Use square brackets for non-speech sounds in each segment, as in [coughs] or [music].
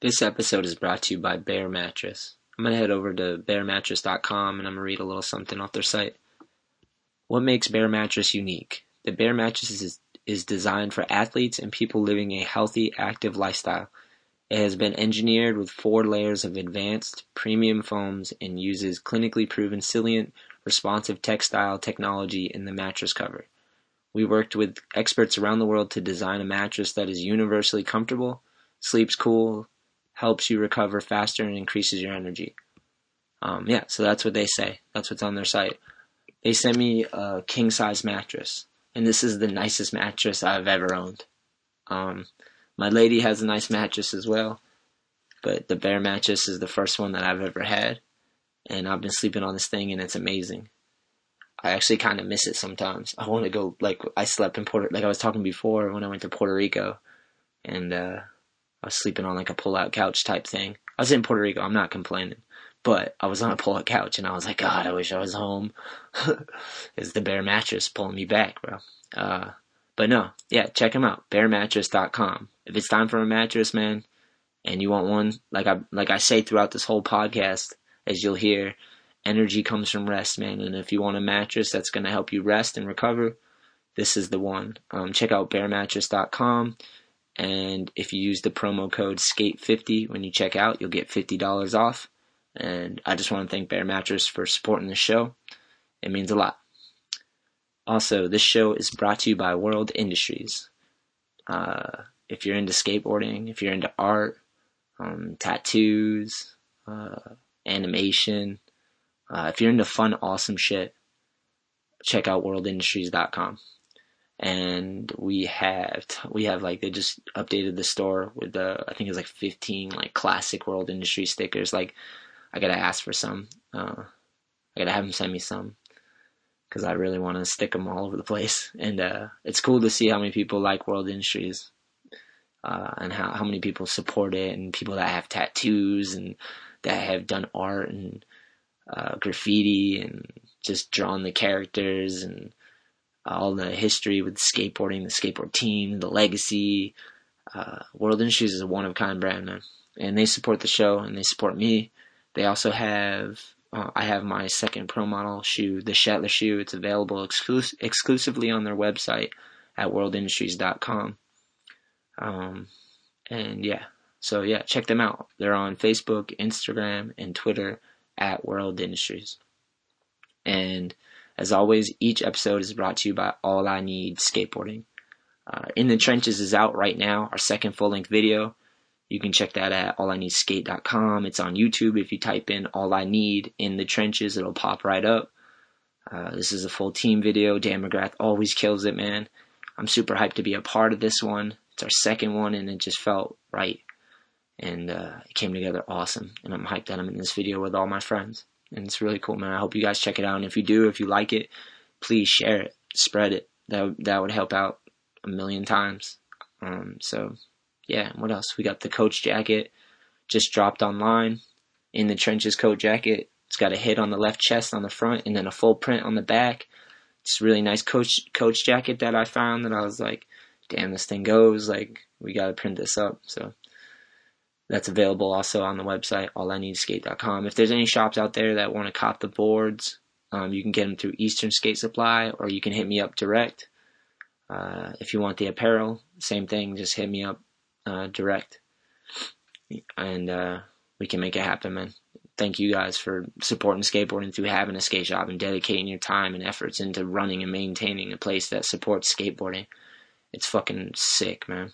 This episode is brought to you by Bear Mattress. I'm going to head over to bearmattress.com and I'm going to read a little something off their site. What makes Bear Mattress unique? The Bear Mattress is, is designed for athletes and people living a healthy, active lifestyle. It has been engineered with four layers of advanced, premium foams and uses clinically proven Celliant responsive textile technology in the mattress cover. We worked with experts around the world to design a mattress that is universally comfortable, sleeps cool, helps you recover faster and increases your energy. Um, yeah, so that's what they say. That's what's on their site. They sent me a king size mattress, and this is the nicest mattress I've ever owned. Um, my lady has a nice mattress as well, but the bear mattress is the first one that I've ever had, and I've been sleeping on this thing, and it's amazing. I actually kind of miss it sometimes. I want to go like I slept in Puerto, like I was talking before when I went to Puerto Rico, and uh, I was sleeping on like a pull-out couch type thing. I was in Puerto Rico. I'm not complaining, but I was on a pull-out couch and I was like, God, I wish I was home. [laughs] Is the Bear Mattress pulling me back, bro? Uh, but no, yeah, check them out. BearMattress.com. If it's time for a mattress, man, and you want one, like I like I say throughout this whole podcast, as you'll hear, energy comes from rest, man. And if you want a mattress that's gonna help you rest and recover, this is the one. Um, check out BearMattress.com. And if you use the promo code SKATE50 when you check out, you'll get $50 off. And I just want to thank Bear Mattress for supporting the show. It means a lot. Also, this show is brought to you by World Industries. Uh, if you're into skateboarding, if you're into art, um, tattoos, uh, animation, uh, if you're into fun, awesome shit, check out worldindustries.com and we have we have like they just updated the store with the I think it's like 15 like classic world industry stickers. Like I gotta ask for some. Uh, I gotta have them send me some because I really want to stick them all over the place. And uh, it's cool to see how many people like World Industries uh, and how how many people support it, and people that have tattoos and that have done art and uh, graffiti and just drawn the characters and all the history with skateboarding, the skateboard team, the legacy. Uh, World Industries is a one of a kind brand, man. And they support the show and they support me. They also have, uh, I have my second pro model shoe, the Shetler shoe. It's available exclus- exclusively on their website at worldindustries.com. Um, and yeah, so yeah, check them out. They're on Facebook, Instagram, and Twitter at World Industries. And as always, each episode is brought to you by All I Need Skateboarding. Uh, in the Trenches is out right now, our second full length video. You can check that at allineedskate.com. It's on YouTube. If you type in All I Need in the Trenches, it'll pop right up. Uh, this is a full team video. Dan McGrath always kills it, man. I'm super hyped to be a part of this one. It's our second one, and it just felt right. And uh, it came together awesome. And I'm hyped that I'm in this video with all my friends and it's really cool, man. I hope you guys check it out. And if you do, if you like it, please share it, spread it. That that would help out a million times. Um, so yeah, what else? We got the coach jacket just dropped online. In the trenches coat jacket. It's got a hit on the left chest on the front and then a full print on the back. It's a really nice coach coach jacket that I found that I was like, damn, this thing goes. Like, we gotta print this up. So that's available also on the website, allineedskate.com. If there's any shops out there that want to cop the boards, um, you can get them through Eastern Skate Supply, or you can hit me up direct. Uh, if you want the apparel, same thing, just hit me up uh, direct, and uh, we can make it happen, man. Thank you guys for supporting skateboarding through having a skate shop and dedicating your time and efforts into running and maintaining a place that supports skateboarding. It's fucking sick, man.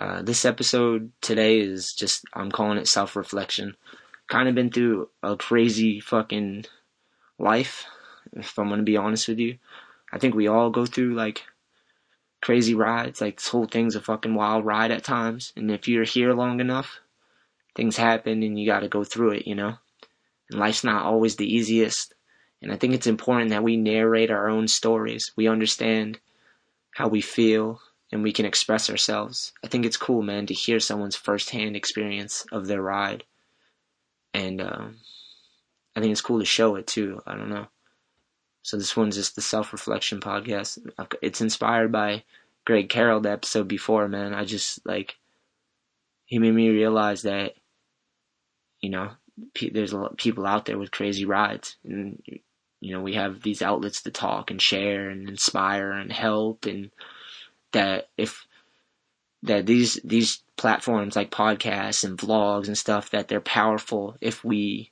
Uh, this episode today is just, I'm calling it self reflection. Kind of been through a crazy fucking life, if I'm gonna be honest with you. I think we all go through like crazy rides. Like this whole thing's a fucking wild ride at times. And if you're here long enough, things happen and you gotta go through it, you know? And life's not always the easiest. And I think it's important that we narrate our own stories. We understand how we feel and we can express ourselves. I think it's cool, man, to hear someone's firsthand experience of their ride. And um, I think it's cool to show it too. I don't know. So this one's just the self reflection podcast. It's inspired by Greg Carroll, the episode before, man. I just like he made me realize that you know there's a lot of people out there with crazy rides and you know we have these outlets to talk and share and inspire and help and that if that these these platforms like podcasts and vlogs and stuff that they're powerful if we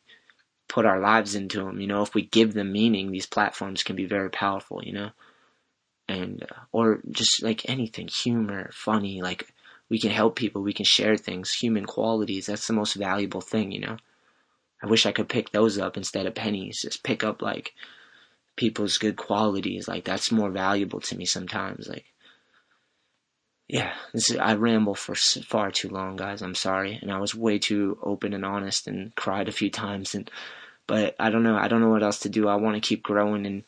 put our lives into them you know if we give them meaning these platforms can be very powerful you know? And uh, or just like anything humor funny like we can help people we can share things human qualities that's the most valuable thing you know? I wish i could pick those up instead of pennies just pick up like people's good qualities like that's more valuable to me sometimes like yeah this is, i ramble for far too long guys i'm sorry and i was way too open and honest and cried a few times and but i don't know i don't know what else to do i want to keep growing and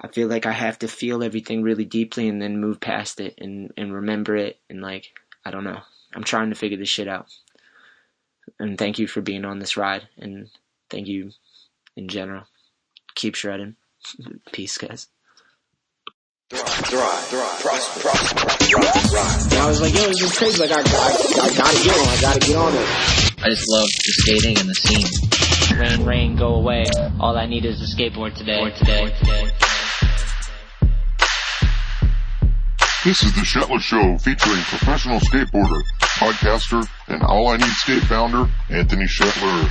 I feel like I have to feel everything really deeply and then move past it and, and remember it and like I don't know. I'm trying to figure this shit out. And thank you for being on this ride and thank you in general. Keep shredding. [laughs] Peace guys. Thrive, thrive, thrive, prosper, prosper, thrive, And I was like, yo, this is crazy. Like, I, I, I gotta get on. I gotta get on it. I just love the skating and the scene. Rain, rain, go away. All I need is a skateboard today. today. today. This is the Shetler Show featuring professional skateboarder, podcaster, and All I Need Skate founder, Anthony Shetler.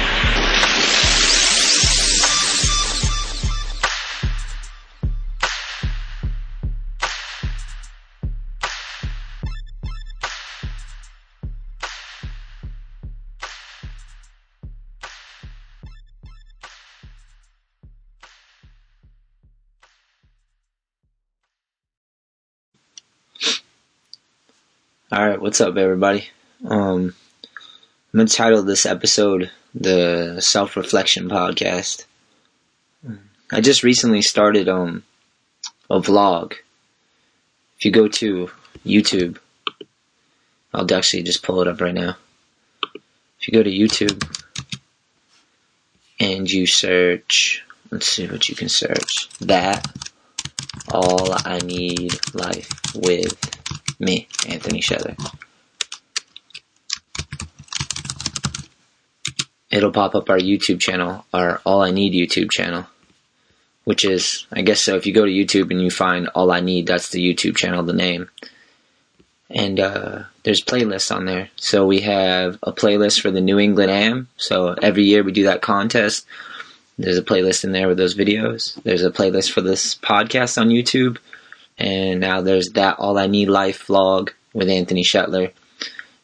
All right, what's up, everybody? Um, I'm gonna title this episode the Self Reflection Podcast. I just recently started um a vlog. If you go to YouTube, I'll actually just pull it up right now. If you go to YouTube and you search, let's see what you can search. That all I need life with me, Anthony Shetler. It'll pop up our YouTube channel, our All I Need YouTube channel, which is, I guess so, if you go to YouTube and you find All I Need, that's the YouTube channel, the name. And uh, there's playlists on there. So we have a playlist for the New England Am. So every year we do that contest. There's a playlist in there with those videos. There's a playlist for this podcast on YouTube and now there's that All I Need Life vlog with Anthony Shetler,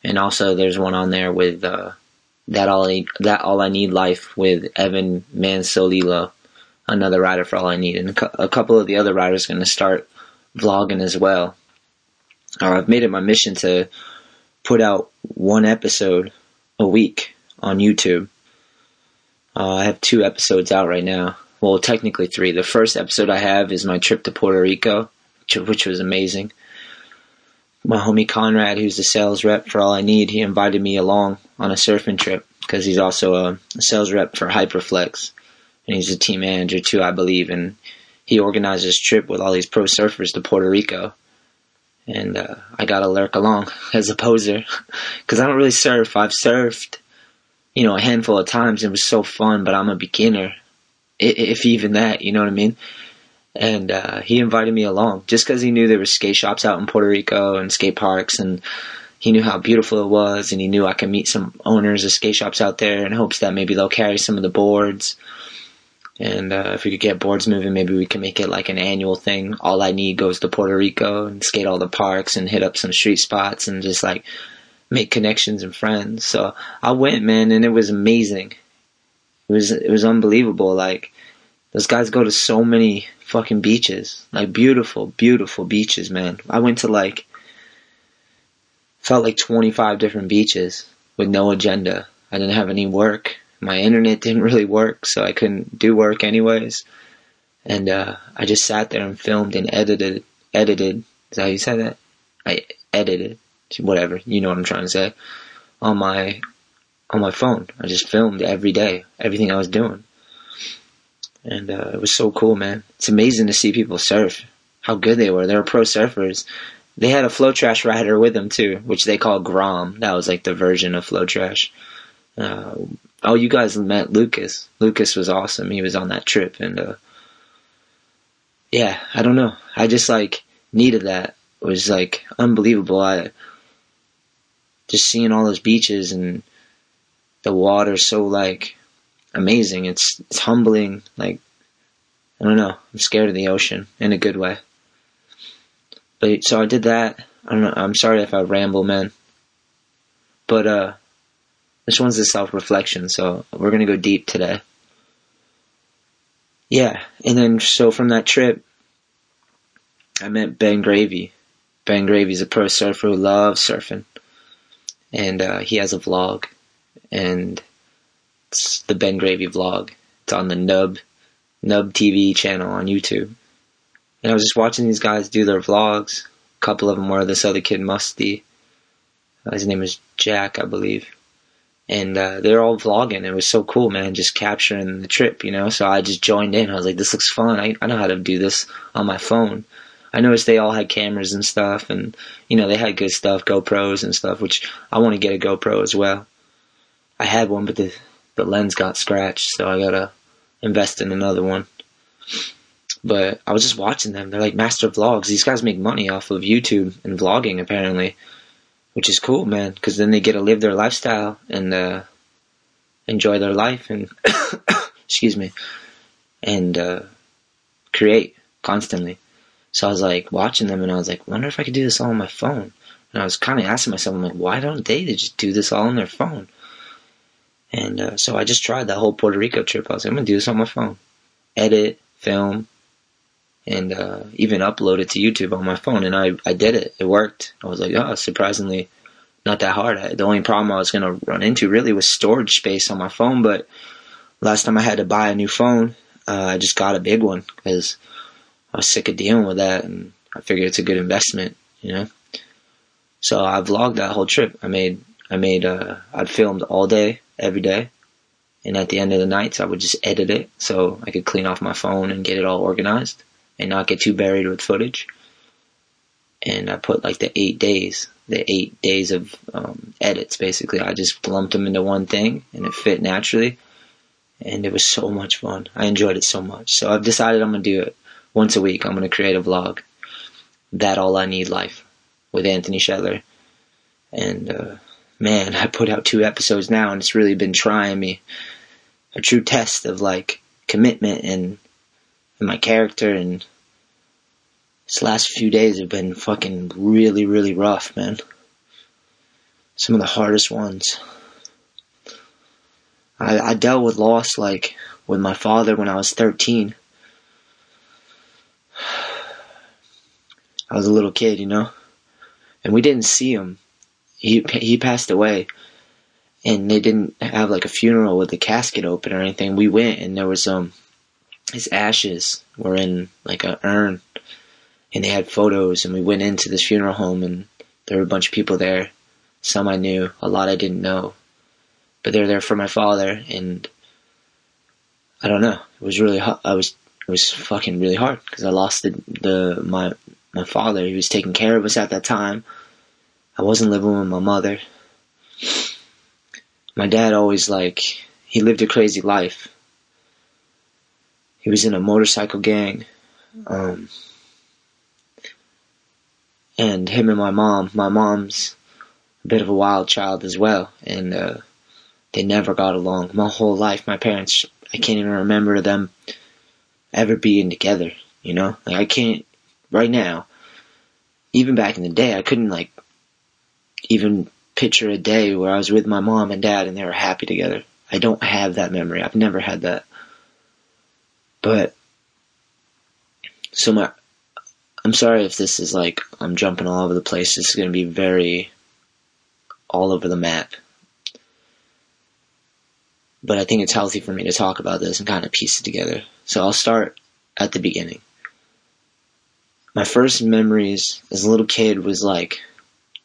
and also there's one on there with uh, that all I, that All I Need Life with Evan Mansolilo, another rider for All I Need, and a couple of the other riders going to start vlogging as well. Or I've made it my mission to put out one episode a week on YouTube. Uh, I have two episodes out right now. Well, technically three. The first episode I have is my trip to Puerto Rico which was amazing. My homie Conrad, who's the sales rep for All I Need, he invited me along on a surfing trip because he's also a, sales rep for Hyperflex, and he's a team manager too, I believe. And he organized this trip with all these pro surfers to Puerto Rico, and uh, I got to lurk along [laughs] as a poser because I don't really surf. I've surfed, you know, a handful of times. It was so fun, but I'm a beginner, if even that. You know what I mean? And uh, he invited me along just because he knew there were skate shops out in Puerto Rico and skate parks, and he knew how beautiful it was, and he knew I could meet some owners of skate shops out there in hopes that maybe they'll carry some of the boards. And uh, if we could get boards moving, maybe we can make it like an annual thing. All I need goes to Puerto Rico and skate all the parks and hit up some street spots and just like make connections and friends. So I went, man, and it was amazing. It was it was unbelievable. Like those guys go to so many fucking beaches, like beautiful, beautiful beaches, man. I went to like felt like 25 different beaches with no agenda. I didn't have any work. My internet [laughs] didn't really work, so I couldn't do work anyways. And uh, I just sat there and filmed and edited. Edited. Is that how you say that? I edited. Whatever. You know what I'm trying to say. On my on my phone. I just filmed every day, everything I was doing. And uh, it was so cool, man. It's amazing to see people surf. How good they were. They were pro surfers. They had a flow trash rider with them too, which they call Grom. That was like the version of FloTrash. Uh, oh, you guys met Lucas. Lucas was awesome. He was on that trip, and uh, yeah, I don't know. I just like needed that. It was like unbelievable. I just seeing all those beaches and the water so like amazing. It's it's humbling. Like I don't know. I'm scared of the ocean in a good way. But so I did that. I don't know. I'm sorry if I ramble, man. But uh, this one's a self reflection, so we're gonna go deep today. Yeah, and then so from that trip, I met Ben Gravy. Ben Gravy's a pro surfer who loves surfing, and uh, he has a vlog, and the Ben Gravy vlog. It's on the Nub Nub TV channel on YouTube. And I was just watching these guys do their vlogs. A couple of them were this other kid, Musty. Uh, his name is Jack, I believe. And uh, they're all vlogging. It was so cool, man, just capturing the trip, you know? So I just joined in. I was like, this looks fun. I, I know how to do this on my phone. I noticed they all had cameras and stuff, and, you know, they had good stuff, GoPros and stuff, which I want to get a GoPro as well. I had one, but the, the lens got scratched, so I gotta invest in another one. But I was just watching them. They're like master vlogs. These guys make money off of YouTube and vlogging, apparently, which is cool, man. Because then they get to live their lifestyle and uh, enjoy their life and [coughs] excuse me, and uh, create constantly. So I was like watching them, and I was like, wonder if I could do this all on my phone. And I was kind of asking myself, I'm like, why don't they just do this all on their phone? And uh, so I just tried that whole Puerto Rico trip. I was like, I'm gonna do this on my phone, edit, film, and uh, even upload it to YouTube on my phone. And I, I did it. It worked. I was like, oh, surprisingly not that hard. I, the only problem I was to run into really was storage space on my phone. But last time I had to buy a new phone, uh, I just got a big one because I was sick of dealing with that. And I figured it's a good investment, you know? So I vlogged that whole trip. I made, I made, uh, I'd filmed all day, every day. And at the end of the nights, I would just edit it so I could clean off my phone and get it all organized and not get too buried with footage. And I put like the eight days, the eight days of um, edits basically. I just lumped them into one thing and it fit naturally. And it was so much fun. I enjoyed it so much. So I've decided I'm going to do it once a week. I'm going to create a vlog. That All I Need Life with Anthony Shetler. And, uh, man, I put out two episodes now and it's really been trying me. A true test of like commitment and and my character and this last few days have been fucking really, really rough, man. Some of the hardest ones. I, I dealt with loss like with my father when I was 13. [sighs] I was a little kid, you know, and we didn't see him. He he passed away, and they didn't have like a funeral with the casket open or anything. We went, and there was um his ashes were in like a urn. And they had photos and we went into this funeral home and there were a bunch of people there. Some i knew a lot i didn't know. But they were there for my father and i don't know. It was really i was it was fucking really hard because i lost the, the my my father. He was taking care of us at that time i wasn't living with my mother my dad always like he lived a crazy life he was in a motorcycle gang. Um, and him and my mom, my mom's a bit of a wild child as well, and uh, they never got along. My whole life, my parents, I can't even remember them ever being together. You know, like I can't right now. Even back in the day, I couldn't like even picture a day where I was with my mom and dad and they were happy together. I don't have that memory. I've never had that. But so my I'm sorry if this is like I'm jumping all over the place. This is going to be very all over the map. But I think it's healthy for me to talk about this and kind of piece it together. So I'll start at the beginning. My first memories as a little kid was like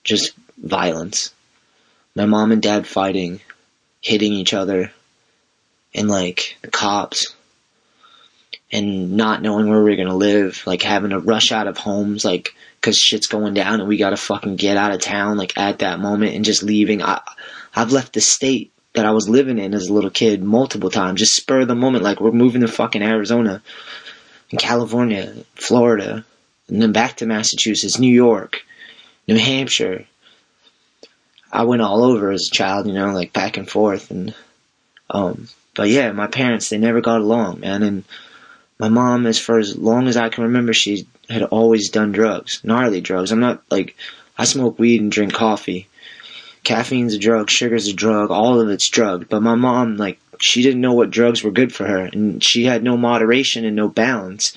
just violence. My mom and dad fighting, hitting each other, and like the cops, and not knowing where we are gonna live, like having to rush out of homes, like because shit's going down and we gotta fucking get out of town, like at that moment, and just leaving. I, I've left the state that I was living in as a little kid multiple times, just spur of the moment, like we're moving to fucking Arizona, and California, Florida, and then back to Massachusetts, New York, New Hampshire, I went all over as a child, you know, like back and forth, and um, but yeah, my parents they never got along, man, and my mom, as for as long as I can remember, she had always done drugs, gnarly drugs. I'm not like I smoke weed and drink coffee. Caffeine's a drug, sugar's a drug, all of it's drug. But my mom, like, she didn't know what drugs were good for her, and she had no moderation and no balance.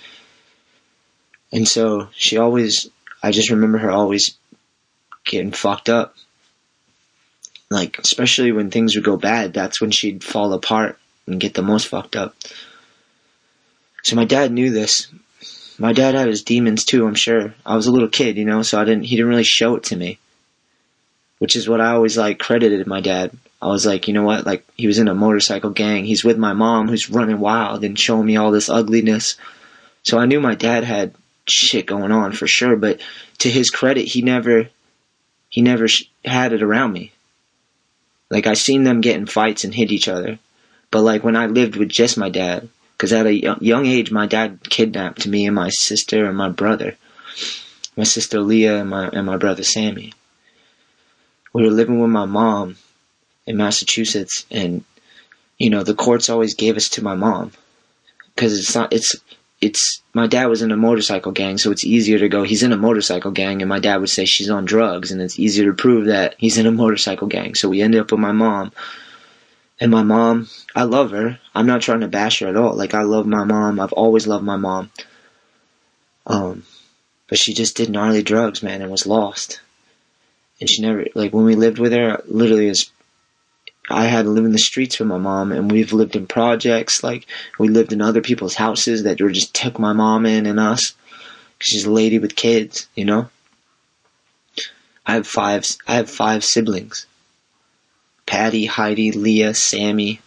And so she always, I just remember her always getting fucked up like, especially when things would go bad, that's when she'd fall apart and get the most fucked up. So my dad knew this. My dad had his demons too, I'm sure. I was a little kid, you know, so I didn't, he didn't really show it to me. Which is what I always like credited my dad. I was like, you know what, like, he was in a motorcycle gang. He's with my mom who's running wild and showing me all this ugliness. So I knew my dad had shit going on for sure, but to his credit, he never, he never had it around me. Like I seen them get in fights and hit each other, but like when I lived with just my dad, because at a young age my dad kidnapped me and my sister and my brother, my sister Leah and my and my brother Sammy. We were living with my mom in Massachusetts, and you know the courts always gave us to my mom. Because it's not it's it's my dad was in a motorcycle gang, so it's easier to go. He's in a motorcycle gang, and my dad would say she's on drugs, and it's easier to prove that he's in a motorcycle gang. So we ended up with my mom, and my mom, I love her. I'm not trying to bash her at all. Like I love my mom. I've always loved my mom. Um, but she just did gnarly drugs, man, and was lost. And she never like when we lived with her, literally as I had to live in the streets with my mom, and we've lived in projects. Like we lived in other people's houses that were just took my mom in and us. She's a lady with kids, you know. I have five. I have five siblings. Patty, Heidi, Leah, Sammy.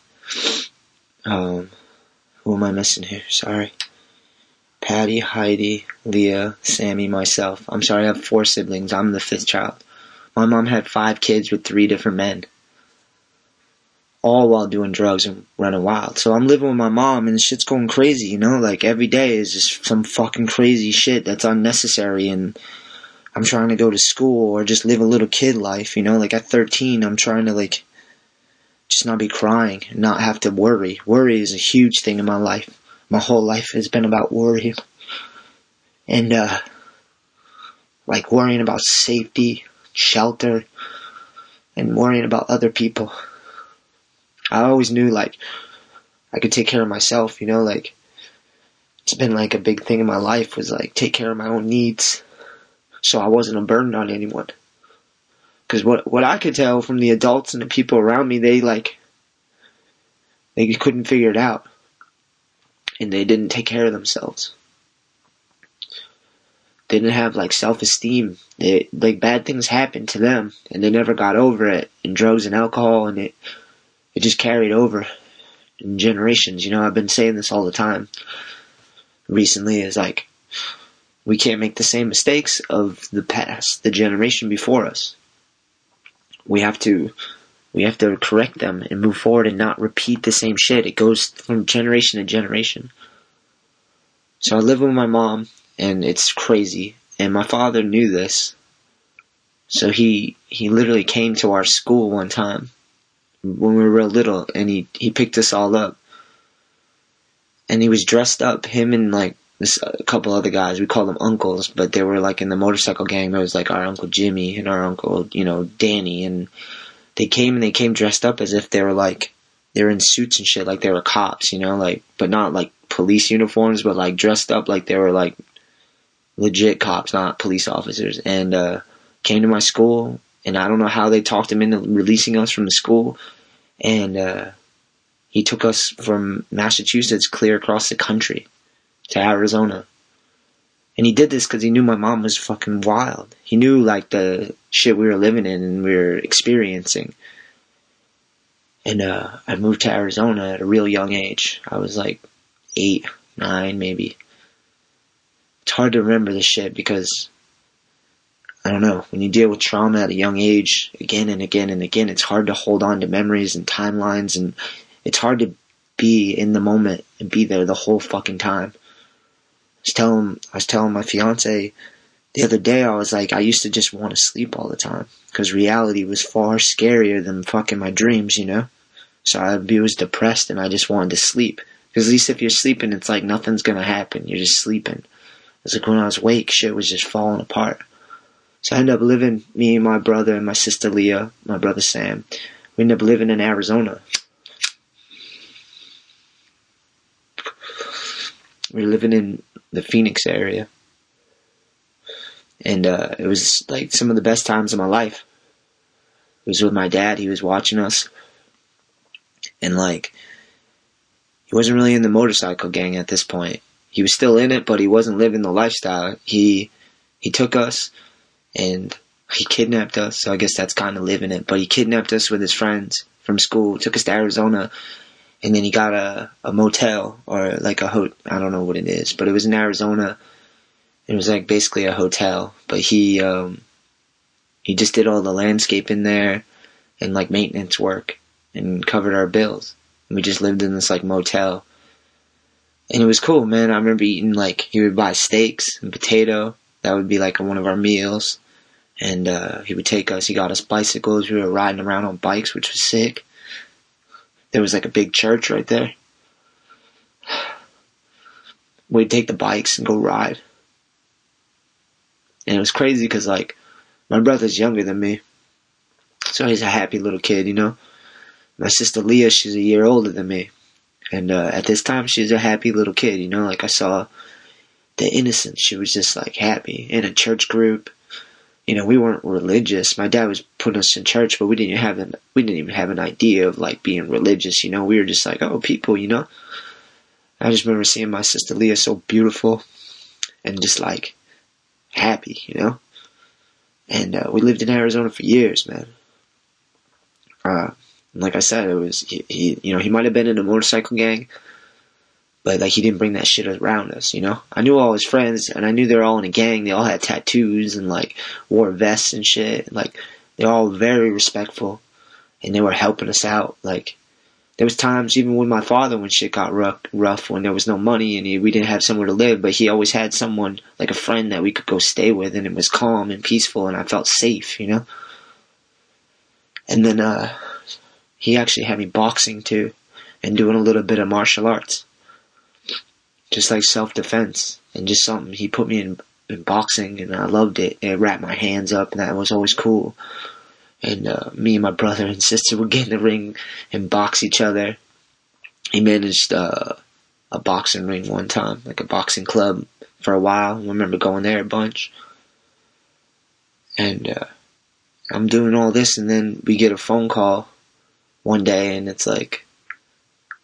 Um, who am I missing here? Sorry. Patty, Heidi, Leah, Sammy, myself. I'm sorry, I have four siblings. I'm the fifth child. My mom had five kids with three different men all while doing drugs and running wild. So I'm living with my mom and shit's going crazy, you know, like every day is just some fucking crazy shit that's unnecessary and I'm trying to go to school or just live a little kid life, you know, like at 13 I'm trying to like just not be crying not have to worry. Worry is a huge thing in my life. My whole life has been about worry. And uh like worrying about safety, shelter, and worrying about other people. I always knew like I could take care of myself, you know, like it's been like a big thing in my life was like take care of my own needs so I wasn't a burden on anyone. Cause what, what I could tell from the adults and the people around me, they like, they couldn't figure it out. And they didn't take care of themselves. They didn't have like self-esteem. They, like bad things happened to them and they never got over it and drugs and alcohol and it it just carried over in generations. You know, I've been saying this all the time recently is like, we can't make the same mistakes of the past, the generation before us. We have to, we have to correct them and move forward and not repeat the same shit. It goes from generation to generation. So I live with my mom and it's crazy. And my father knew this. So he, he literally came to our school one time when we were little, and he he picked us all up, and he was dressed up. Him and like this a couple other guys. We called them uncles, but they were like in the motorcycle gang. There was like our uncle Jimmy and our uncle, you know, Danny, and they came and they came dressed up as if they were like they were in suits and shit, like they were cops, you know, like but not like police uniforms, but like dressed up like they were like legit cops, not police officers, and uh, came to my school. And I don't know how they talked him into releasing us from the school, and uh, he took us from Massachusetts clear across the country to Arizona. And he did this because he knew my mom was fucking wild. He knew like the shit we were living in and we were experiencing. And uh, I moved to Arizona at a real young age. I was like eight, nine, maybe. It's hard to remember this shit because I don't know. When you deal with trauma at a young age, again and again and again, it's hard to hold on to memories and timelines, and it's hard to be in the moment and be there the whole fucking time. I was telling, I was telling my fiance the other day, I was like, I used to just want to sleep all the time because reality was far scarier than fucking my dreams, you know. So I was depressed and I just wanted to sleep. Because at least if you're sleeping, it's like nothing's gonna happen. You're just sleeping. It's like when I was awake, shit was just falling apart. So I ended up living, me and my brother and my sister Leah, my brother Sam, we ended up living in Arizona. We were living in the Phoenix area. And uh, it was like some of the best times of my life. It was with my dad, he was watching us. And like, he wasn't really in the motorcycle gang at this point. He was still in it, but he wasn't living the lifestyle. He he took us and he kidnapped us. So I guess that's kind of living it. But he kidnapped us with his friends from school, took us to Arizona, and then he got a, a motel or like a ho I don't know what it is, but it was in Arizona. It was like basically a hotel, but he um he just did all the landscape in there and like maintenance work and covered our bills. And we just lived in this like motel. And it was cool, man. I remember eating like he would buy steaks and potato. That would be like one of our meals. And uh, he would take us. He got us bicycles. We were riding around on bikes, which was sick. There was like a big church right there. We'd take the bikes and go ride. And it was crazy because like my brother's younger than me, so he's a happy little kid, you know. My sister Leah, she's a year older than me, and uh, at this time she's a happy little kid, you know. Like I saw the innocence; she was just like happy in a church group. You know, we weren't religious. My dad was putting us in church, but we didn't have an we didn't even have an idea of like being religious. You know, we were just like, oh, people, you know. I just remember seeing my sister Leah so beautiful, and just like happy, you know. And uh, we lived in Arizona for years, man. Uh, like I said, it was he, he, you know, he might have been in a motorcycle gang, but like he didn't bring that shit around us, you know. I knew all his friends, and I knew they were all in a gang. They all had tattoos and like wore vests and shit. Like they're all very respectful, and they were helping us out. Like there was times even with my father when shit got rough, rough when there was no money and he, we didn't have somewhere to live, but he always had someone like a friend that we could go stay with, and it was calm and peaceful, and I felt safe, you know. And then uh, he actually had me boxing too, and doing a little bit of martial arts, just like self defense, and just something he put me in, in boxing, and I loved it. It wrapped my hands up, and that was always cool and uh, me and my brother and sister would get in the ring and box each other. He managed uh, a boxing ring one time, like a boxing club for a while. I remember going there a bunch. And uh, I'm doing all this, and then we get a phone call one day, and it's like,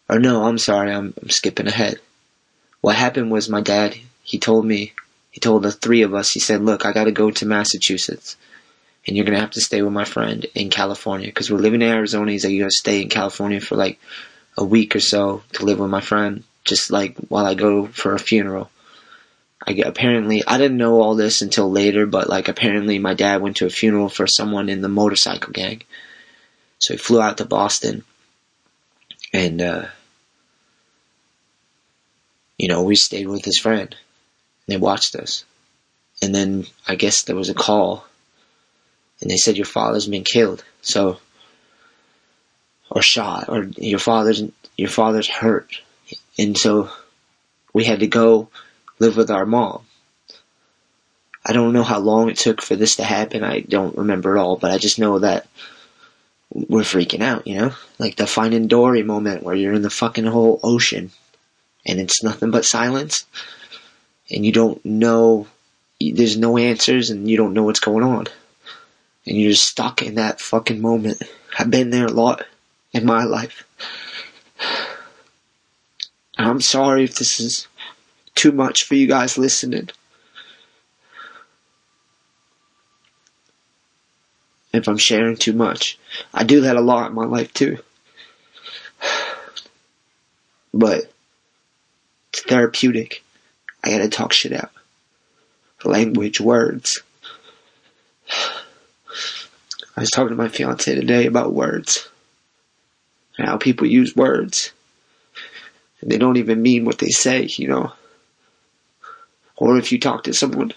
or no, I'm sorry, I'm, I'm skipping ahead. What happened was my dad, he told me, he told the three of us, he said, look, I gotta go to Massachusetts and you're gonna have to stay with my friend in California because we're living in Arizona. He's like, you gotta stay in California for like a week or so to live with my friend, just like while I go for a funeral. I apparently I didn't know all this until later, but like apparently my dad went to a funeral for someone in the motorcycle gang, so he flew out to Boston, and uh, you know we stayed with his friend. They watched us, and then I guess there was a call and they said your father's been killed. So, or shot, or your father's your father's hurt, and so we had to go live with our mom. I don't know how long it took for this to happen. I don't remember at all, but I just know that we're freaking out, you know? Like the Finding Dory moment where you're in the fucking whole ocean and it's nothing but silence and you don't know, there's no answers and you don't know what's going on. And you're just stuck in that fucking moment. I've been there a lot in my life. I'm sorry if this is too much for you guys listening. If I'm sharing too much. I do that a lot in my life too. [sighs] But it's therapeutic. I gotta talk shit out. Language, words. I was talking to my fiance today about words. And how people use words. And they don't even mean what they say, you know. Or if you talk to someone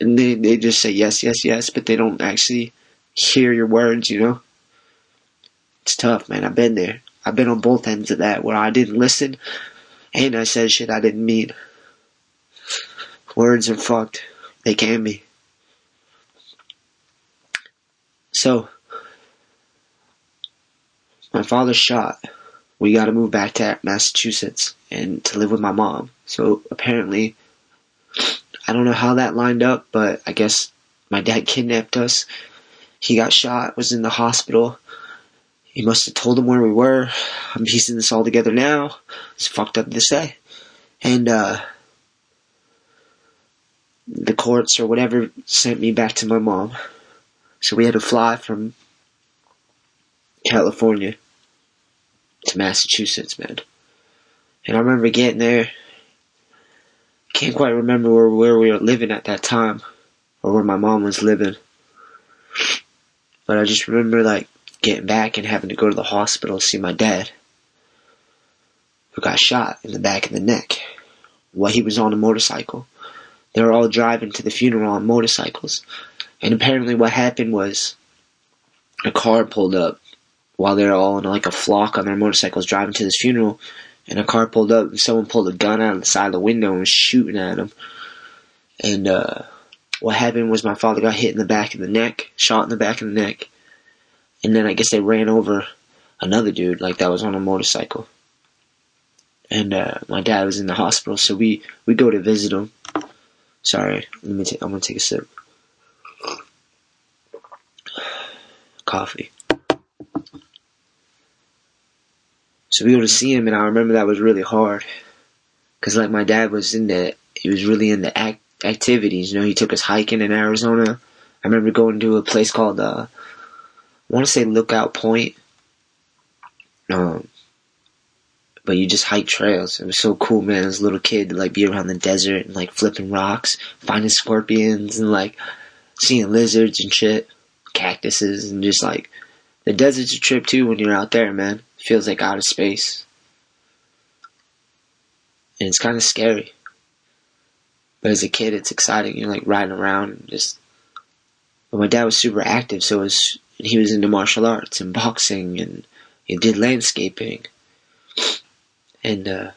and they, they just say yes, yes, yes, but they don't actually hear your words, you know. It's tough, man. I've been there. I've been on both ends of that where I didn't listen and I said shit I didn't mean. Words are fucked. They can be. So, my father's shot. We gotta move back to Massachusetts and to live with my mom. So apparently, I don't know how that lined up, but I guess my dad kidnapped us. He got shot, was in the hospital. He must have told him where we were. I'm piecing this all together now. It's fucked up to say. And, uh, the courts or whatever sent me back to my mom. So we had to fly from California to Massachusetts, man. And I remember getting there. Can't quite remember where, where we were living at that time, or where my mom was living. But I just remember like getting back and having to go to the hospital to see my dad, who got shot in the back of the neck while he was on a motorcycle. They were all driving to the funeral on motorcycles. And apparently what happened was a car pulled up while they were all in like a flock on their motorcycles driving to this funeral and a car pulled up and someone pulled a gun out of the side of the window and was shooting at him. And uh what happened was my father got hit in the back of the neck, shot in the back of the neck, and then I guess they ran over another dude like that was on a motorcycle. And uh my dad was in the hospital, so we we go to visit him. Sorry, let me take, I'm gonna take a sip. [sighs] Coffee. So we go to see him, and I remember that was really hard, cause like my dad was in the, he was really into act, activities. You know, he took us hiking in Arizona. I remember going to a place called, uh, want to say Lookout Point. Um, but you just hike trails. It was so cool, man. As a little kid to like be around the desert and like flipping rocks, finding scorpions and like seeing lizards and shit, cactuses and just like the desert's a trip too when you're out there, man. Feels like out of space. And it's kind of scary. But as a kid, it's exciting. You're like riding around and just. But my dad was super active, so it was he was into martial arts and boxing, and he did landscaping. And uh,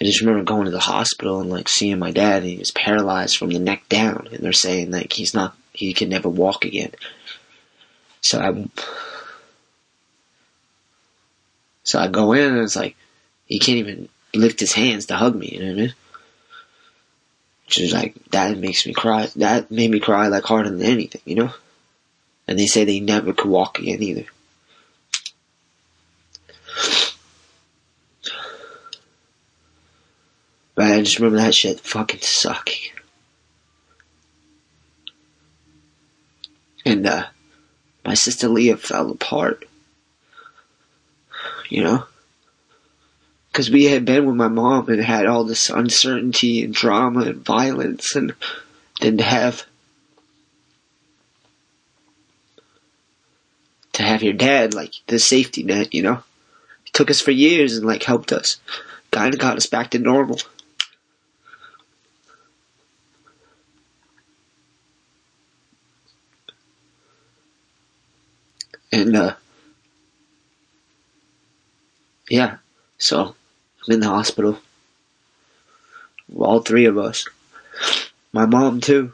I just remember going to the hospital and like seeing my dad, and he was paralyzed from the neck down, and they're saying like he's not, he can never walk again. So I, so I go in and it's like he can't even lift his hands to hug me. You know what I mean? Which is like that makes me cry. That made me cry like harder than anything, you know. And they say they never could walk again either. But I just remember that shit fucking sucking. And uh, my sister Leah fell apart. You know? Because we had been with my mom and had all this uncertainty and drama and violence, and to have to have your dad like the safety net, you know, he took us for years and like helped us, kind of got us back to normal. And uh yeah, so I'm in the hospital. all three of us. My mom too.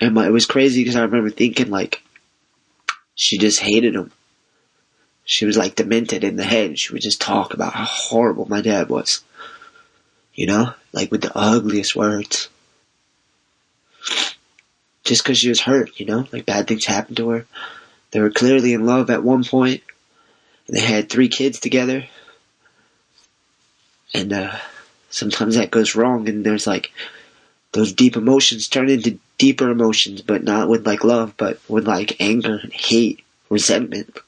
And my, it was crazy because I remember thinking like, she just hated him. She was like demented in the head. She would just talk about how horrible my dad was. You know? Like with the ugliest words. Just because she was hurt, you know? Like bad things happened to her. They were clearly in love at one point, and they had three kids together. And uh, sometimes that goes wrong, and there's like those deep emotions turn into deeper emotions, but not with like love, but with like anger and hate, resentment.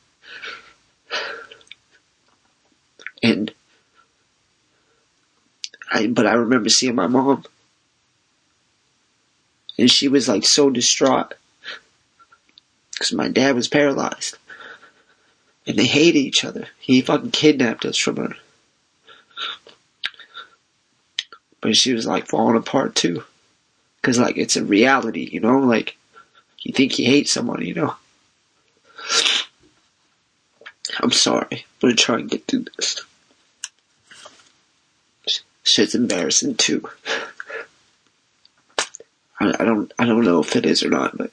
And I, but I remember seeing my mom, and she was like so distraught. Because my dad was paralyzed, and they hated each other. He fucking kidnapped us from her, but she was like falling apart too, because like it's a reality, you know, like you think you hate someone, you know. I'm sorry. But I'm gonna try and get through this. Shit's embarrassing too. I, I don't I don't know if it is or not, but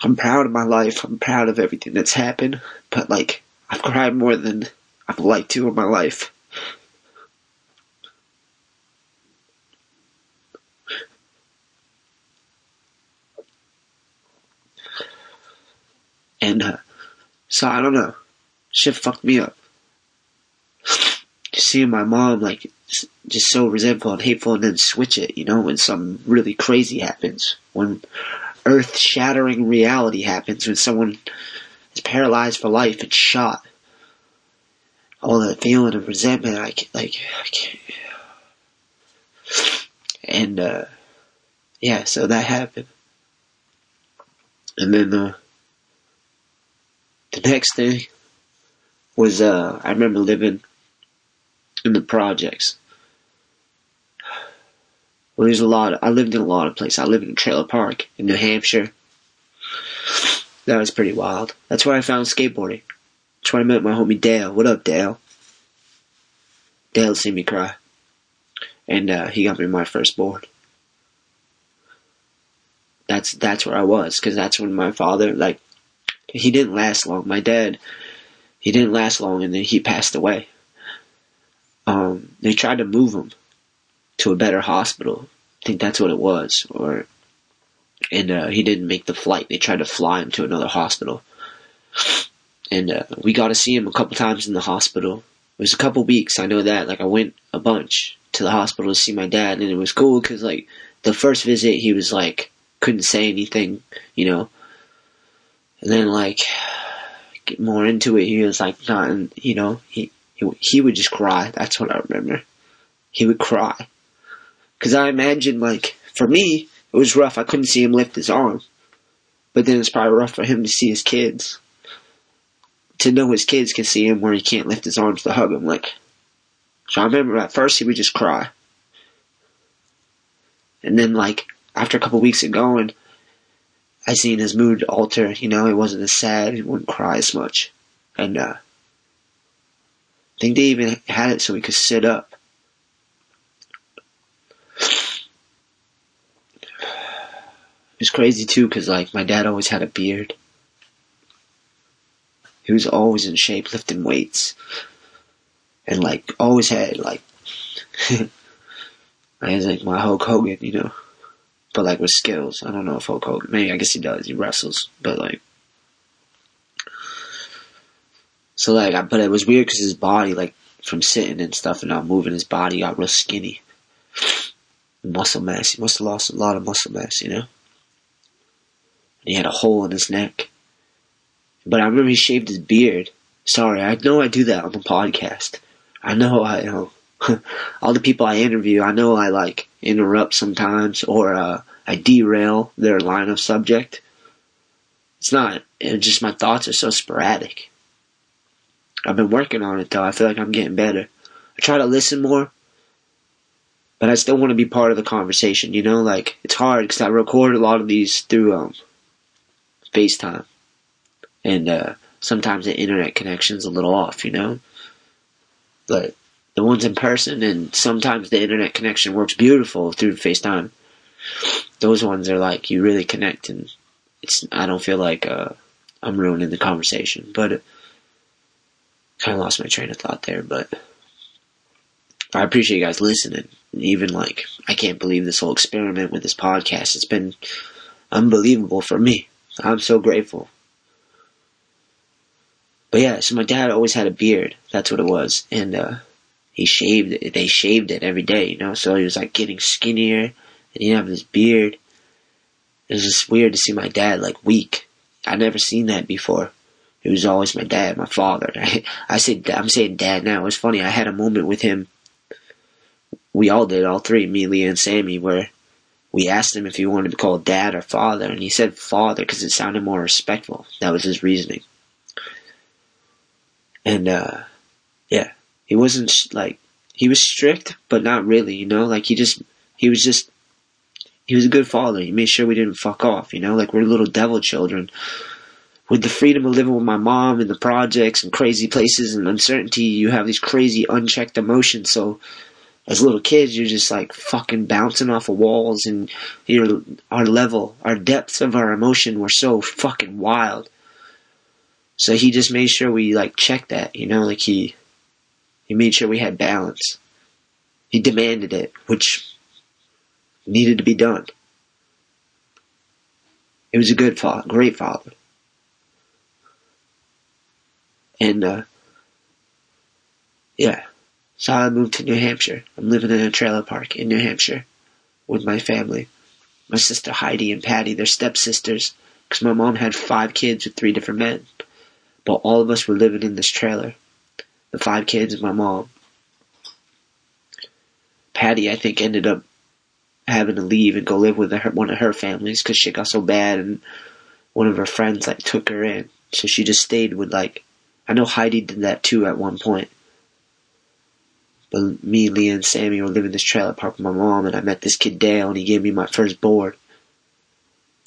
I'm proud of my life. I'm proud of everything that's happened. But like I've cried more than I've liked to in my life. And uh, so I don't know. Shit fucked me up. Just seeing my mom like just so resentful and hateful, and then switch it. You know, when something really crazy happens, when earth-shattering reality happens, when someone is paralyzed for life and shot. All that feeling of resentment, I can't, like, I can't. And, uh, yeah, so that happened. And then, uh, the next thing was, uh, I remember living in the projects. Well, there's a lot. Of, I lived in a lot of places. I lived in a trailer park in New Hampshire. That was pretty wild. That's where I found skateboarding. That's where I met my homie Dale. What up, Dale? Dale seen me cry, and uh, he got me my first board. That's that's where I was because that's when my father like he didn't last long. My dad he didn't last long, and then he passed away. Um, they tried to move him to a better hospital. I think that's what it was, or and uh, he didn't make the flight. They tried to fly him to another hospital, and uh, we got to see him a couple times in the hospital. It was a couple weeks. I know that. Like I went a bunch to the hospital to see my dad, and it was cool because like the first visit he was like couldn't say anything, you know, and then like get more into it, he was like not, you know, he he he would just cry. That's what I remember. He would cry because I imagine, like, for me, it was rough. I couldn't see him lift his arm. But then it's probably rough for him to see his kids. To know his kids can see him where he can't lift his arms to hug him. Like, so I remember at first he would just cry. And then, like, after a couple weeks of going, I seen his mood alter. You know, he wasn't as sad. He wouldn't cry as much. And, uh, I think they even had it so he could sit up. It was crazy too, cause like my dad always had a beard. He was always in shape, lifting weights, and like always had like, [laughs] I was like my Hulk Hogan, you know, but like with skills. I don't know if Hulk Hogan, maybe I guess he does. He wrestles, but like, so like, I, but it was weird because his body, like from sitting and stuff and not moving, his body got real skinny. Muscle mass. He must have lost a lot of muscle mass, you know he had a hole in his neck. But I remember he shaved his beard. Sorry, I know I do that on the podcast. I know I, you know, [laughs] all the people I interview, I know I like interrupt sometimes or uh, I derail their line of subject. It's not, it's just my thoughts are so sporadic. I've been working on it though. I feel like I'm getting better. I try to listen more, but I still want to be part of the conversation, you know? Like, it's hard because I record a lot of these through, um, FaceTime. And uh, sometimes the internet connection's a little off, you know? But the ones in person, and sometimes the internet connection works beautiful through FaceTime. Those ones are like you really connect, and it's I don't feel like uh, I'm ruining the conversation, but kind of lost my train of thought there. But I appreciate you guys listening. Even like I can't believe this whole experiment with this podcast. It's been unbelievable for me. I'm so grateful. But yeah, so my dad always had a beard. That's what it was, and uh, he shaved it. They shaved it every day, you know. So he was like getting skinnier, and he have this beard. It was just weird to see my dad like weak. I never seen that before. It was always my dad, my father. [laughs] I, say I'm saying dad now. It was funny. I had a moment with him. We all did, all three, me, Leah, and Sammy, where we asked him if he wanted to be called dad or father, and he said father because it sounded more respectful. That was his reasoning. And uh, yeah, he wasn't like he was strict, but not really. You know, like he just he was just he was a good father. He made sure we didn't fuck off. You know, like we're little devil children. With the freedom of living with my mom in the projects and crazy places and uncertainty, you have these crazy unchecked emotions. So as little kids, you're just like fucking bouncing off of walls, and your our level, our depths of our emotion were so fucking wild. So he just made sure we like checked that, you know, like he he made sure we had balance. He demanded it, which needed to be done. It was a good father, great father. And uh yeah. So I moved to New Hampshire. I'm living in a trailer park in New Hampshire with my family. My sister Heidi and Patty, they're stepsisters, because my mom had five kids with three different men. But all of us were living in this trailer. The five kids and my mom. Patty, I think, ended up having to leave and go live with her, one of her families because shit got so bad, and one of her friends like took her in. So she just stayed with like, I know Heidi did that too at one point. But me, Leah, and Sammy were living in this trailer park with my mom, and I met this kid Dale, and he gave me my first board.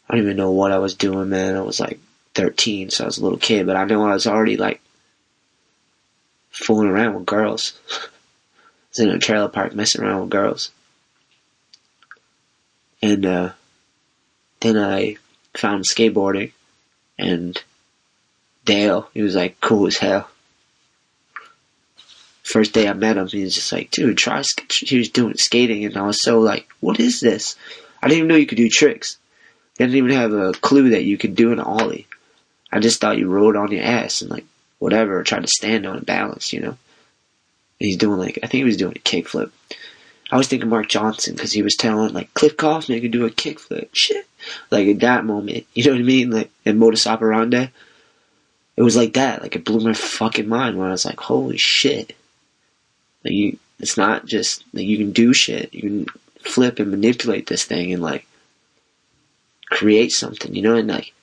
I don't even know what I was doing, man. I was like 13, so I was a little kid, but I know I was already like fooling around with girls. [laughs] I was in a trailer park messing around with girls. And uh, then I found skateboarding, and Dale, he was like cool as hell. First day I met him, he was just like, dude, try. He was doing skating, and I was so like, what is this? I didn't even know you could do tricks. I didn't even have a clue that you could do an ollie. I just thought you rolled on your ass and like whatever, tried to stand on balance, you know. And he's doing like I think he was doing a kickflip. I was thinking Mark Johnson because he was telling like Cliff Kaufman could do a kickflip. Shit, like at that moment, you know what I mean? Like in Modus Operandi, it was like that. Like it blew my fucking mind when I was like, holy shit! Like you, it's not just like you can do shit. You can flip and manipulate this thing and like create something, you know, and like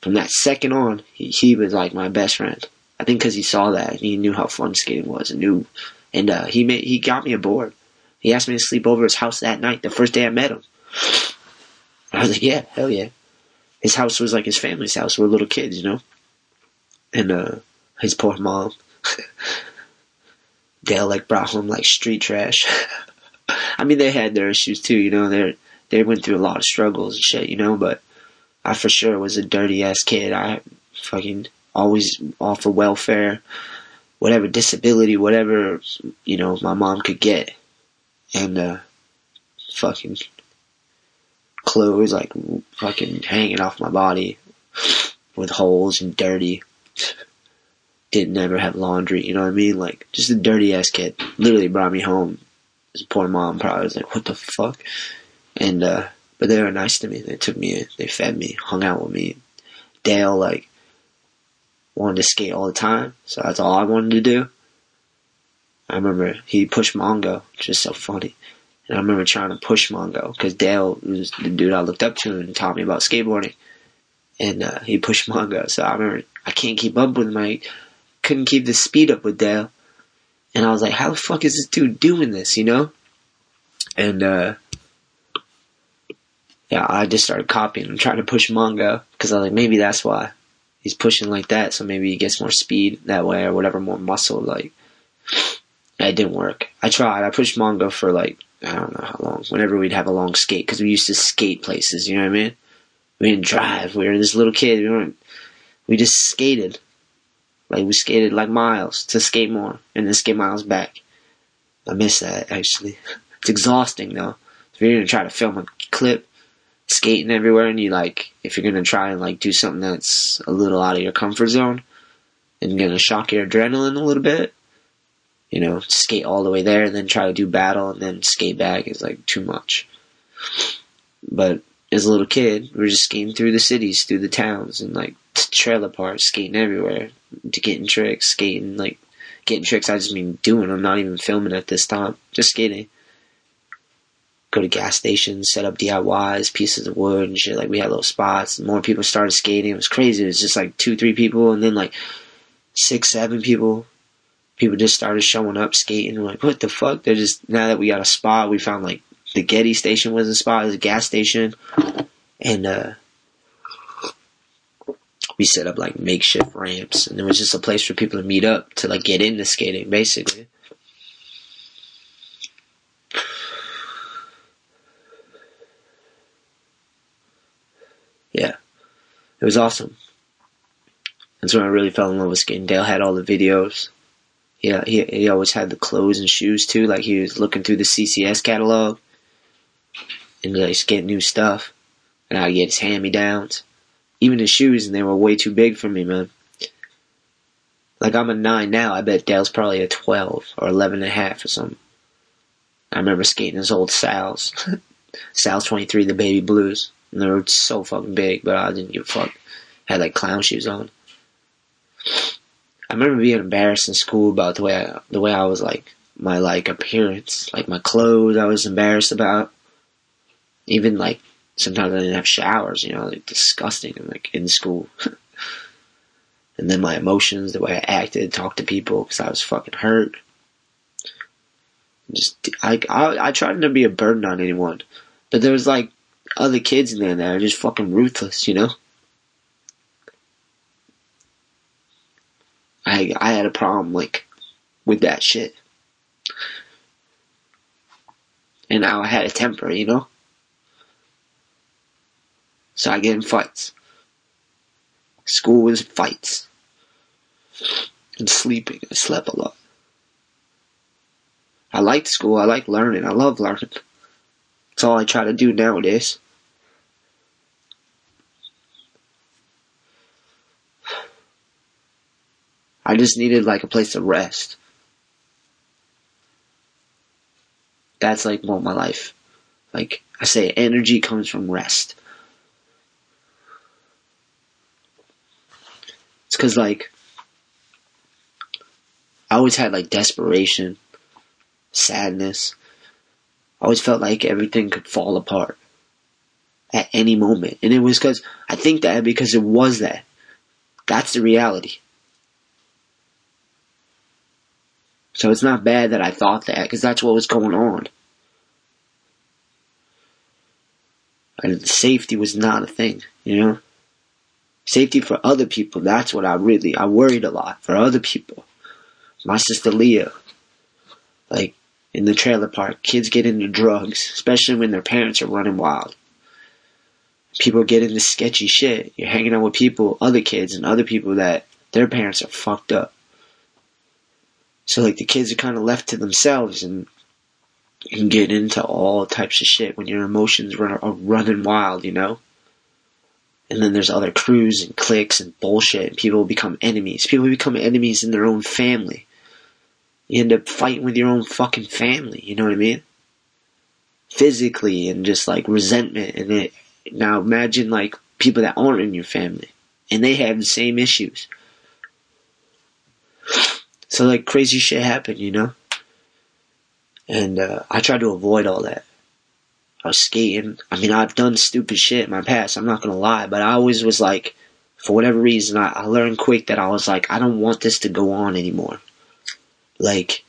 from that second on, he, he was like my best friend. I think because he saw that and he knew how fun skating was and knew, and uh, he made he got me aboard. He asked me to sleep over his house that night, the first day I met him. I was like, yeah, hell yeah. His house was like his family's house. We're little kids, you know. And uh, his poor mom, [laughs] Dale like brought home like street trash. [laughs] I mean, they had their issues too, you know. They they went through a lot of struggles and shit, you know. But I for sure was a dirty ass kid. I fucking always off of welfare, whatever disability, whatever you know my mom could get, and uh, fucking clothes like fucking hanging off my body with holes and dirty. Didn't ever have laundry, you know what I mean? Like just a dirty ass kid. Literally brought me home. His poor mom probably was like, "What the fuck?" And uh, but they were nice to me. They took me in. They fed me, hung out with me. Dale like wanted to skate all the time, so that's all I wanted to do. I remember he pushed Mongo, which is so funny. And I remember trying to push Mongo because Dale was the dude I looked up to and taught me about skateboarding. And uh, he pushed Mongo, so I remember I can't keep up with him. I couldn't keep the speed up with Dale. And I was like, how the fuck is this dude doing this, you know? And, uh, yeah, I just started copying and trying to push Mongo because I was like, maybe that's why he's pushing like that. So maybe he gets more speed that way or whatever, more muscle, like. It didn't work. I tried. I pushed Mongo for like I don't know how long. Whenever we'd have a long skate, because we used to skate places. You know what I mean? We didn't drive. We were this little kid. We weren't. We just skated. Like we skated like miles to skate more, and then skate miles back. I miss that actually. [laughs] It's exhausting though. If you're gonna try to film a clip, skating everywhere, and you like, if you're gonna try and like do something that's a little out of your comfort zone, and gonna shock your adrenaline a little bit, you know, skate all the way there and then try to do battle and then skate back is like too much. But as a little kid, we were just skating through the cities, through the towns, and like trailer parks, skating everywhere, to getting tricks, skating like getting tricks. I just mean doing. I'm not even filming at this time, just skating. Go to gas stations, set up DIYs, pieces of wood and shit. Like we had little spots. More people started skating. It was crazy. It was just like two, three people, and then like six, seven people. People just started showing up skating. Like, what the fuck? They're just now that we got a spot, we found like the Getty station was a spot, it was a gas station, and uh, we set up like makeshift ramps, and it was just a place for people to meet up to like get into skating, basically. Yeah, it was awesome. That's when I really fell in love with skating. Dale had all the videos. Yeah, he he always had the clothes and shoes too. Like he was looking through the CCS catalog and like get new stuff, and I'd get his hand me downs. Even his shoes, and they were way too big for me, man. Like I'm a nine now. I bet Dale's probably a twelve or eleven and a half or something. I remember skating his old Sal's, [laughs] Sal's twenty three, the baby blues, and they were so fucking big, but I didn't give a fuck. Had like clown shoes on. I remember being embarrassed in school about the way I, the way I was like my like appearance, like my clothes. I was embarrassed about. Even like sometimes I didn't have showers, you know, like disgusting. like in school, [laughs] and then my emotions, the way I acted, talked to people because I was fucking hurt. Just I, I I tried not to be a burden on anyone, but there was like other kids in there that are just fucking ruthless, you know. I I had a problem like with that shit. And I had a temper, you know? So I get in fights. School was fights. And sleeping. I slept a lot. I liked school. I like learning. I love learning. That's all I try to do nowadays. I just needed like a place to rest. That's like more my life. Like I say, energy comes from rest. It's cause like, I always had like desperation, sadness. I always felt like everything could fall apart at any moment. And it was cause, I think that because it was that. That's the reality. So it's not bad that I thought that, because that's what was going on. And safety was not a thing, you know? Safety for other people, that's what I really, I worried a lot for other people. My sister Leah, like, in the trailer park, kids get into drugs, especially when their parents are running wild. People get into sketchy shit. You're hanging out with people, other kids, and other people that their parents are fucked up. So like the kids are kind of left to themselves and can get into all types of shit when your emotions run, are running wild, you know? And then there's other crews and cliques and bullshit and people become enemies. People become enemies in their own family. You end up fighting with your own fucking family, you know what I mean? Physically and just like resentment and it. Now imagine like people that aren't in your family and they have the same issues. So like crazy shit happened, you know? And uh, I tried to avoid all that. I was skating. I mean, I've done stupid shit in my past, I'm not gonna lie, but I always was like, for whatever reason, I, I learned quick that I was like, I don't want this to go on anymore. Like,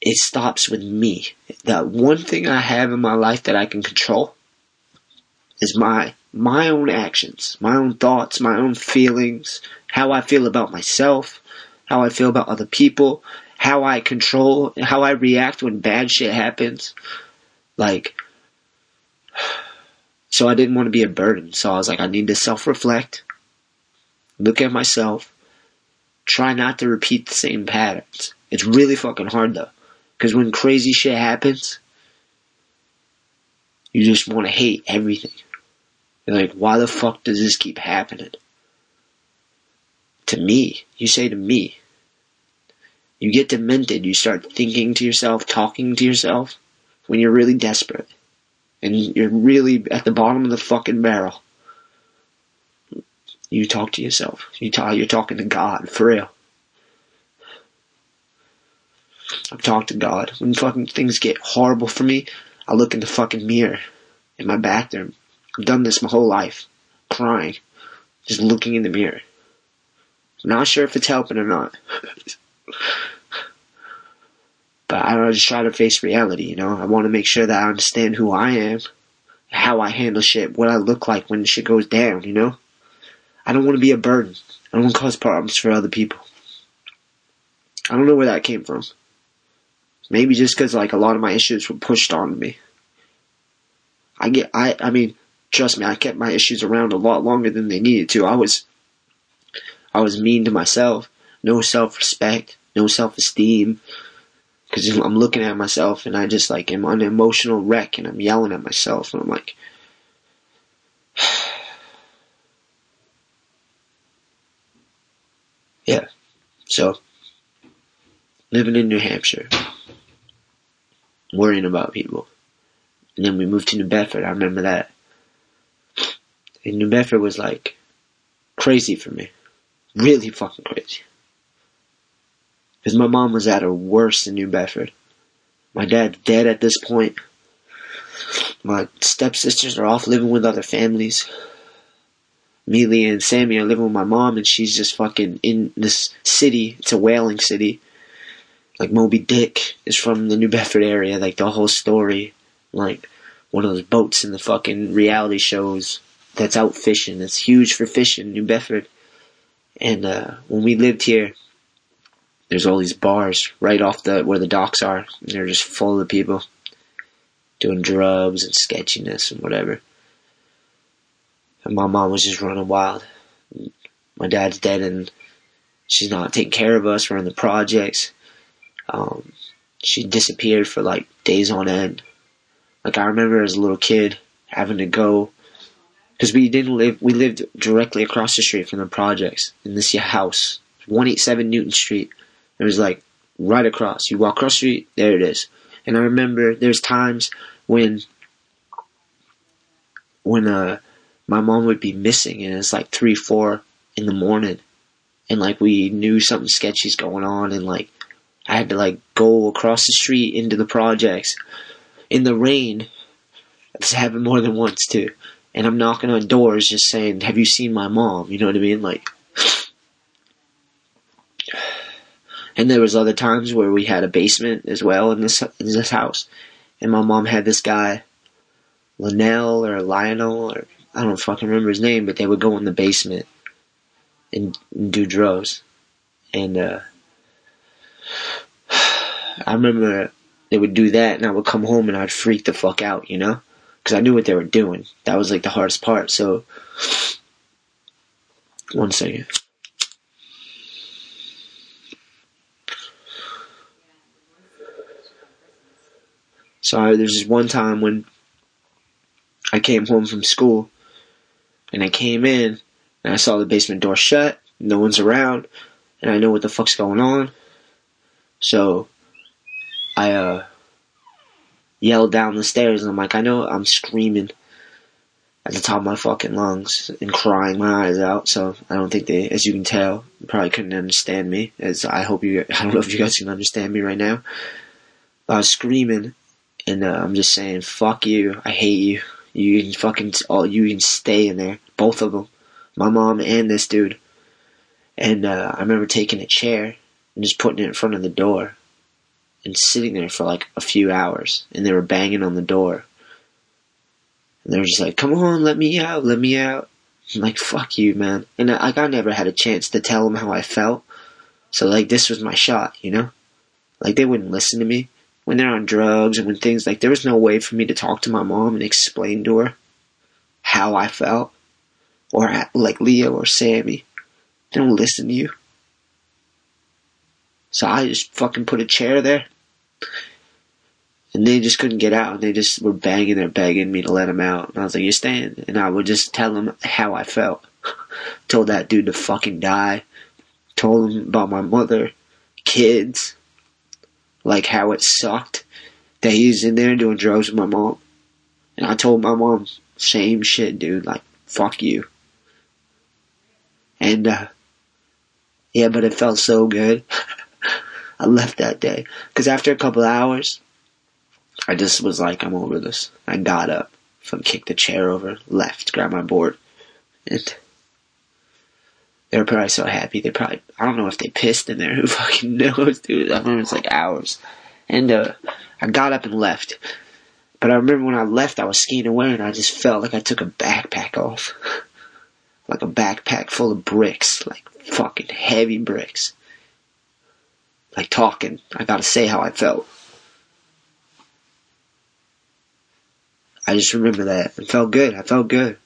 it stops with me. That one thing I have in my life that I can control is my my own actions, my own thoughts, my own feelings, how I feel about myself, how I feel about other people, how I control, how I react when bad shit happens. Like, so I didn't want to be a burden. So I was like, I need to self reflect, look at myself, try not to repeat the same patterns. It's really fucking hard though. Because when crazy shit happens, you just want to hate everything. You're like, why the fuck does this keep happening? To me. You say to me. You get demented. You start thinking to yourself, talking to yourself when you're really desperate. And you're really at the bottom of the fucking barrel. You talk to yourself. You talk, you're talking to God, for real. I've talked to God. When fucking things get horrible for me, I look in the fucking mirror in my bathroom. I've done this my whole life. Crying. Just looking in the mirror. I'm not sure if it's helping or not. but I just try to face reality, you know? I want to make sure that I understand who I am, how I handle shit, what I look like when shit goes down, you know? I don't want to be a burden. I don't want to cause problems for other people. I don't know where that came from. Maybe just because like a lot of my issues were pushed on me. I get, I, I mean, trust me, I kept my issues around a lot longer than they needed to. I was, I was mean to myself. No self-respect, no self-esteem. Cause I'm looking at myself and I just like am an emotional wreck and I'm yelling at myself and I'm like, [sighs] yeah. So, living in New Hampshire, worrying about people. And then we moved to New Bedford. I remember that. And New Bedford was like crazy for me. Really fucking crazy. Because my mom was at her worst in New Bedford. My dad's dead at this point. My stepsisters are off living with other families. Mealy and Sammy are living with my mom, and she's just fucking in this city. It's a whaling city. Like Moby Dick is from the New Bedford area. Like the whole story like one of those boats in the fucking reality shows that's out fishing. It's huge for fishing, New Bedford. And uh, when we lived here, there's all these bars right off the where the docks are, and they're just full of people doing drugs and sketchiness and whatever. And my mom was just running wild. My dad's dead, and she's not taking care of us. We're in the projects. Um, she disappeared for like days on end. Like I remember as a little kid having to go because we didn't live. We lived directly across the street from the projects in this house, one eight seven Newton Street. It was like right across. You walk across the street, there it is. And I remember there's times when when uh my mom would be missing and it's like three, four in the morning and like we knew something sketchy's going on and like I had to like go across the street into the projects in the rain. This happened more than once too. And I'm knocking on doors just saying, have you seen my mom? You know what I mean? Like, [sighs] and there was other times where we had a basement as well in this, in this house. And my mom had this guy, Linnell or Lionel or I don't fucking remember his name, but they would go in the basement and, and do drugs. And, uh, [sighs] I remember they would do that, and I would come home and I'd freak the fuck out, you know, because I knew what they were doing. That was like the hardest part. So, one second. So there's this one time when I came home from school, and I came in, and I saw the basement door shut, no one's around, and I know what the fuck's going on. So I uh yelled down the stairs and I'm like, I know I'm screaming at the top of my fucking lungs and crying my eyes out. So I don't think they, as you can tell, probably couldn't understand me. As I hope you, [laughs] I don't know if you guys can understand me right now. But I was screaming and uh, I'm just saying, fuck you. I hate you. You can fucking, all you can stay in there. Both of them. My mom and this dude. And uh, I remember taking a chair and just putting it in front of the door and sitting there for like a few hours, and they were banging on the door. And they were just like, "Come on, let me out, let me out." I'm like, "Fuck you, man!" And like I never had a chance to tell them how I felt, so like this was my shot, you know. Like they wouldn't listen to me when they're on drugs and when things like there was no way for me to talk to my mom and explain to her how I felt or uh, like Leo or Sammy. They don't listen to you. So I just fucking put a chair there. And they just couldn't get out. And they just were banging there, begging me to let them out. And I was like, you're staying. And I would just tell them how I felt. [laughs] Told that dude to fucking die. Told him about my mother, kids, like how it sucked that he was in there doing drugs with my mom. And I told my mom, same shit, dude. Like, fuck you. And, uh, yeah, but it felt so good. [laughs] I left that day. Cause after a couple hours, I just was like, I'm over this. I got up, from kicked the chair over, left, grabbed my board, and they were probably so happy. They probably, I don't know if they pissed in there. [laughs] Who fucking knows, dude? I remember it was like hours. And, uh, I got up and left. But I remember when I left, I was skiing away and I just felt like I took a backpack off. [laughs] like a backpack full of bricks. Like fucking heavy bricks. Like talking. I gotta say how I felt. I just remember that. It felt good. I felt good.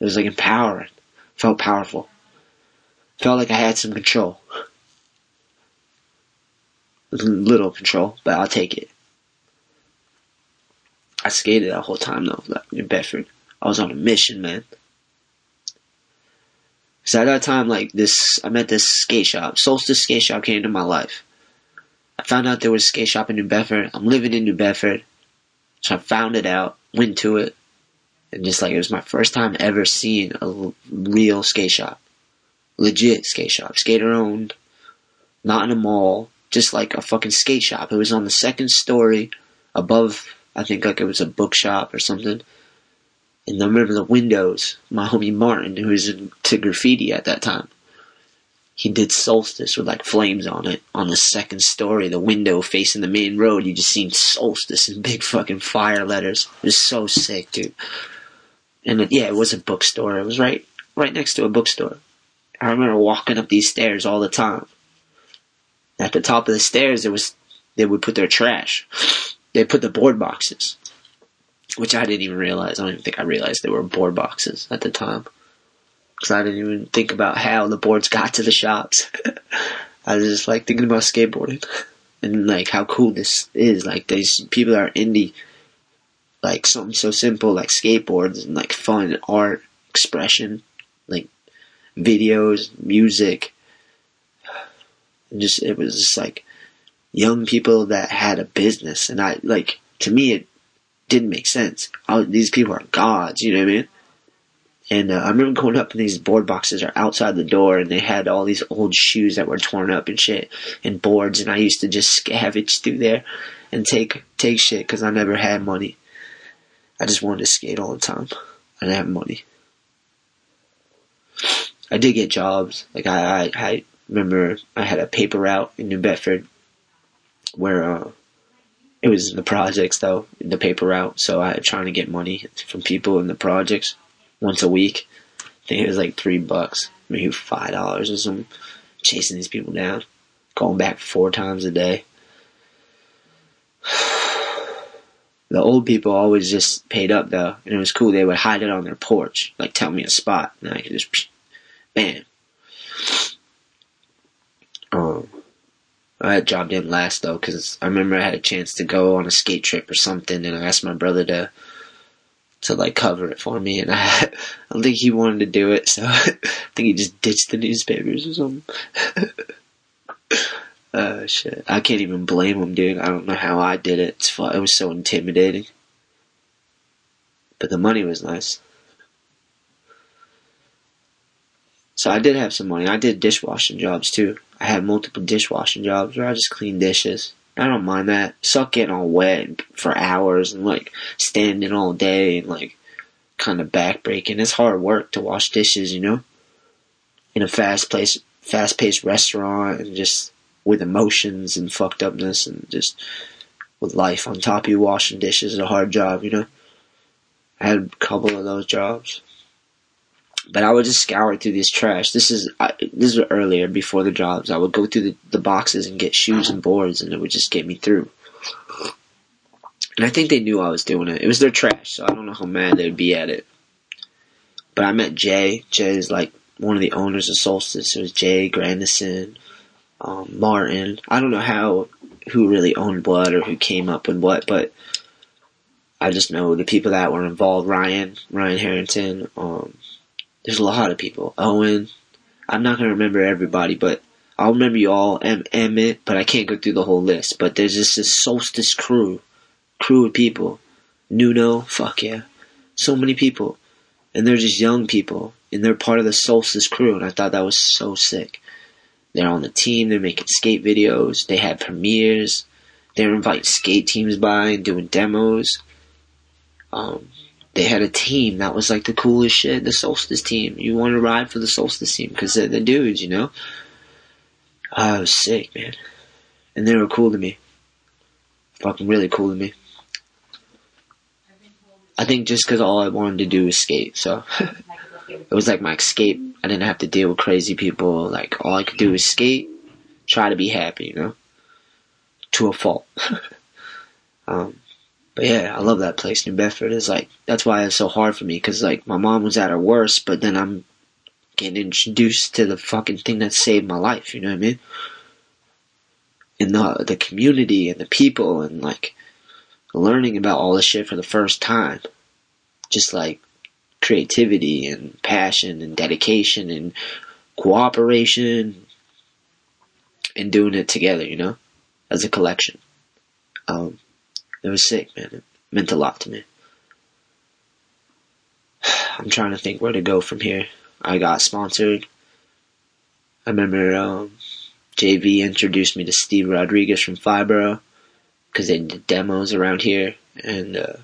It was like empowering. Felt powerful. Felt like I had some control. Little control, but I'll take it. I skated that whole time though, in Bedford. I was on a mission, man. So at that time, like this, I met this skate shop. Solstice Skate Shop came into my life. Found out there was a skate shop in New Bedford. I'm living in New Bedford. So I found it out, went to it, and just like it was my first time ever seeing a real skate shop. Legit skate shop. Skater owned. Not in a mall. Just like a fucking skate shop. It was on the second story above, I think like it was a bookshop or something. And I remember the windows. My homie Martin, who was into graffiti at that time, he did Solstice with like flames on it on the second story, the window facing the main road. You just seen Solstice in big fucking fire letters. It was so sick, dude. And it, yeah, it was a bookstore. It was right right next to a bookstore. I remember walking up these stairs all the time. At the top of the stairs, there was they would put their trash. They put the board boxes which I didn't even realize. I don't even think I realized there were board boxes at the time. Because I didn't even think about how the boards got to the shops. [laughs] I was just like thinking about skateboarding [laughs] and like how cool this is. Like these people are indie, like something so simple like skateboards and like fun art expression, like videos, music. And [sighs] just it was just like young people that had a business, and I like to me it didn't make sense. I, these people are gods, you know what I mean? And uh, I remember going up and these board boxes are outside the door and they had all these old shoes that were torn up and shit and boards and I used to just scavenge through there and take take shit because I never had money. I just wanted to skate all the time. I didn't have money. I did get jobs. Like I, I, I remember I had a paper route in New Bedford where uh, it was the projects though, the paper route. So I was trying to get money from people in the projects once a week. I think it was like three bucks, maybe five dollars or something. Chasing these people down, going back four times a day. [sighs] The old people always just paid up though, and it was cool. They would hide it on their porch, like tell me a spot, and I could just, [sniffs] bam. Um, that job didn't last though, because I remember I had a chance to go on a skate trip or something, and I asked my brother to to like cover it for me, and [laughs] I, I don't think he wanted to do it, so [laughs] I think he just ditched the newspapers or something. uh, [laughs] shit, I can't even blame him, dude. I don't know how I did it. It's fun. It was so intimidating, but the money was nice. So I did have some money. I did dishwashing jobs too. I had multiple dishwashing jobs where I just clean dishes. I don't mind that. Suck getting all wet for hours and like standing all day and like kind of backbreaking. It's hard work to wash dishes, you know, in a fast place, fast paced restaurant and just with emotions and fucked upness and just with life on top of you washing dishes is a hard job, you know. I had a couple of those jobs. But I would just scour through this trash. This is I, this was earlier before the jobs. I would go through the, the boxes and get shoes and boards, and it would just get me through. And I think they knew I was doing it. It was their trash, so I don't know how mad they'd be at it. But I met Jay. Jay is like one of the owners of Solstice. It was Jay Grandison, um, Martin. I don't know how who really owned what or who came up with what, but I just know the people that were involved. Ryan, Ryan Harrington. Um, there's a lot of people. Owen. I'm not gonna remember everybody, but I'll remember you all. M- Emmett, but I can't go through the whole list. But there's just this Solstice crew, crew of people. Nuno, fuck yeah, so many people, and they're just young people, and they're part of the Solstice crew, and I thought that was so sick. They're on the team. They're making skate videos. They have premieres. They're inviting skate teams by and doing demos. Um, they had a team that was like the coolest shit. The Solstice team. You want to ride for the Solstice team because they're the dudes, you know. Oh, I was sick, man, and they were cool to me. Fucking really cool to me. I think just because all I wanted to do was skate, so [laughs] it was like my escape. I didn't have to deal with crazy people. Like all I could do was skate, try to be happy, you know, to a fault. [laughs] um, but yeah, I love that place. New Bedford is like that's why it's so hard for me because like my mom was at her worst, but then I'm getting introduced to the fucking thing that saved my life. You know what I mean? And the the community and the people and like learning about all this shit for the first time, just like creativity and passion and dedication and cooperation and doing it together, you know, as a collection. Um, it was sick, man. It meant a lot to me. [sighs] I'm trying to think where to go from here. I got sponsored. I remember um, JV introduced me to Steve Rodriguez from 5boro because they did demos around here, and uh,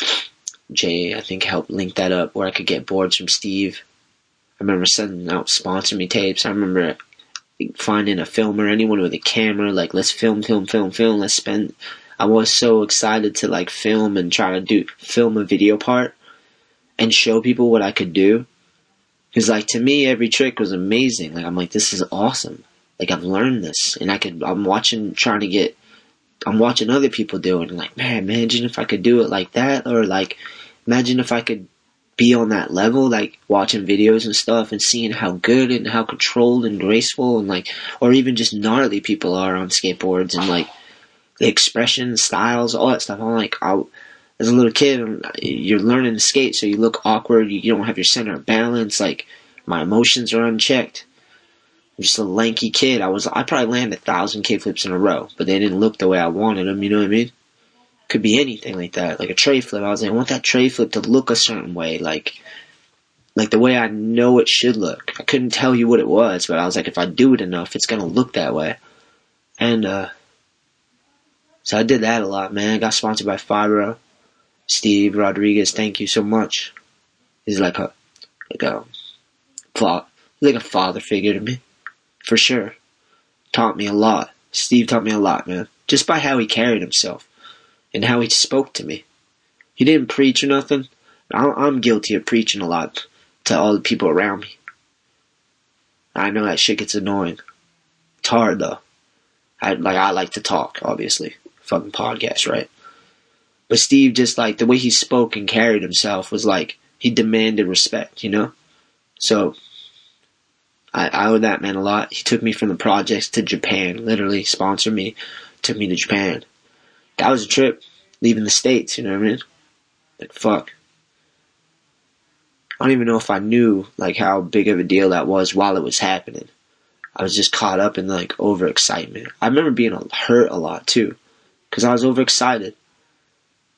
[sighs] Jay I think helped link that up where I could get boards from Steve. I remember sending out sponsor me tapes. I remember finding a filmer, anyone with a camera, like let's film, film, film, film. Let's spend. I was so excited to like film and try to do film a video part and show people what I could do. Because like to me, every trick was amazing. Like I'm like, this is awesome. Like I've learned this, and I could. I'm watching, trying to get. I'm watching other people do it, and like, man, imagine if I could do it like that, or like, imagine if I could be on that level, like watching videos and stuff, and seeing how good and how controlled and graceful, and like, or even just gnarly people are on skateboards, and like the expression, styles, all that stuff. I'm like, I, as a little kid, you're learning to skate, so you look awkward. You, don't have your center of balance. Like my emotions are unchecked. I'm just a lanky kid. I was, I probably landed a thousand kickflips in a row, but they didn't look the way I wanted them. You know what I mean? Could be anything like that, like a tray flip. I was like, I want that tray flip to look a certain way, like, like the way I know it should look. I couldn't tell you what it was, but I was like, if I do it enough, it's gonna look that way. And uh, so I did that a lot, man. I got sponsored by 5boro. Steve Rodriguez, thank you so much. He's like a like a like a father figure to me, for sure. Taught me a lot. Steve taught me a lot, man. Just by how he carried himself and how he spoke to me. He didn't preach or nothing. I'm guilty of preaching a lot to all the people around me. I know that shit gets annoying. It's hard though. I like I like to talk, obviously. Fucking podcast, right? But Steve just like the way he spoke and carried himself was like he demanded respect, you know? So I, I owe that man a lot. He took me from the projects to Japan, literally sponsored me, took me to Japan. That was a trip, leaving the States, you know what I mean? Like fuck. I don't even know if I knew like how big of a deal that was while it was happening. I was just caught up in like overexcitement. I remember being hurt a lot too, because I was overexcited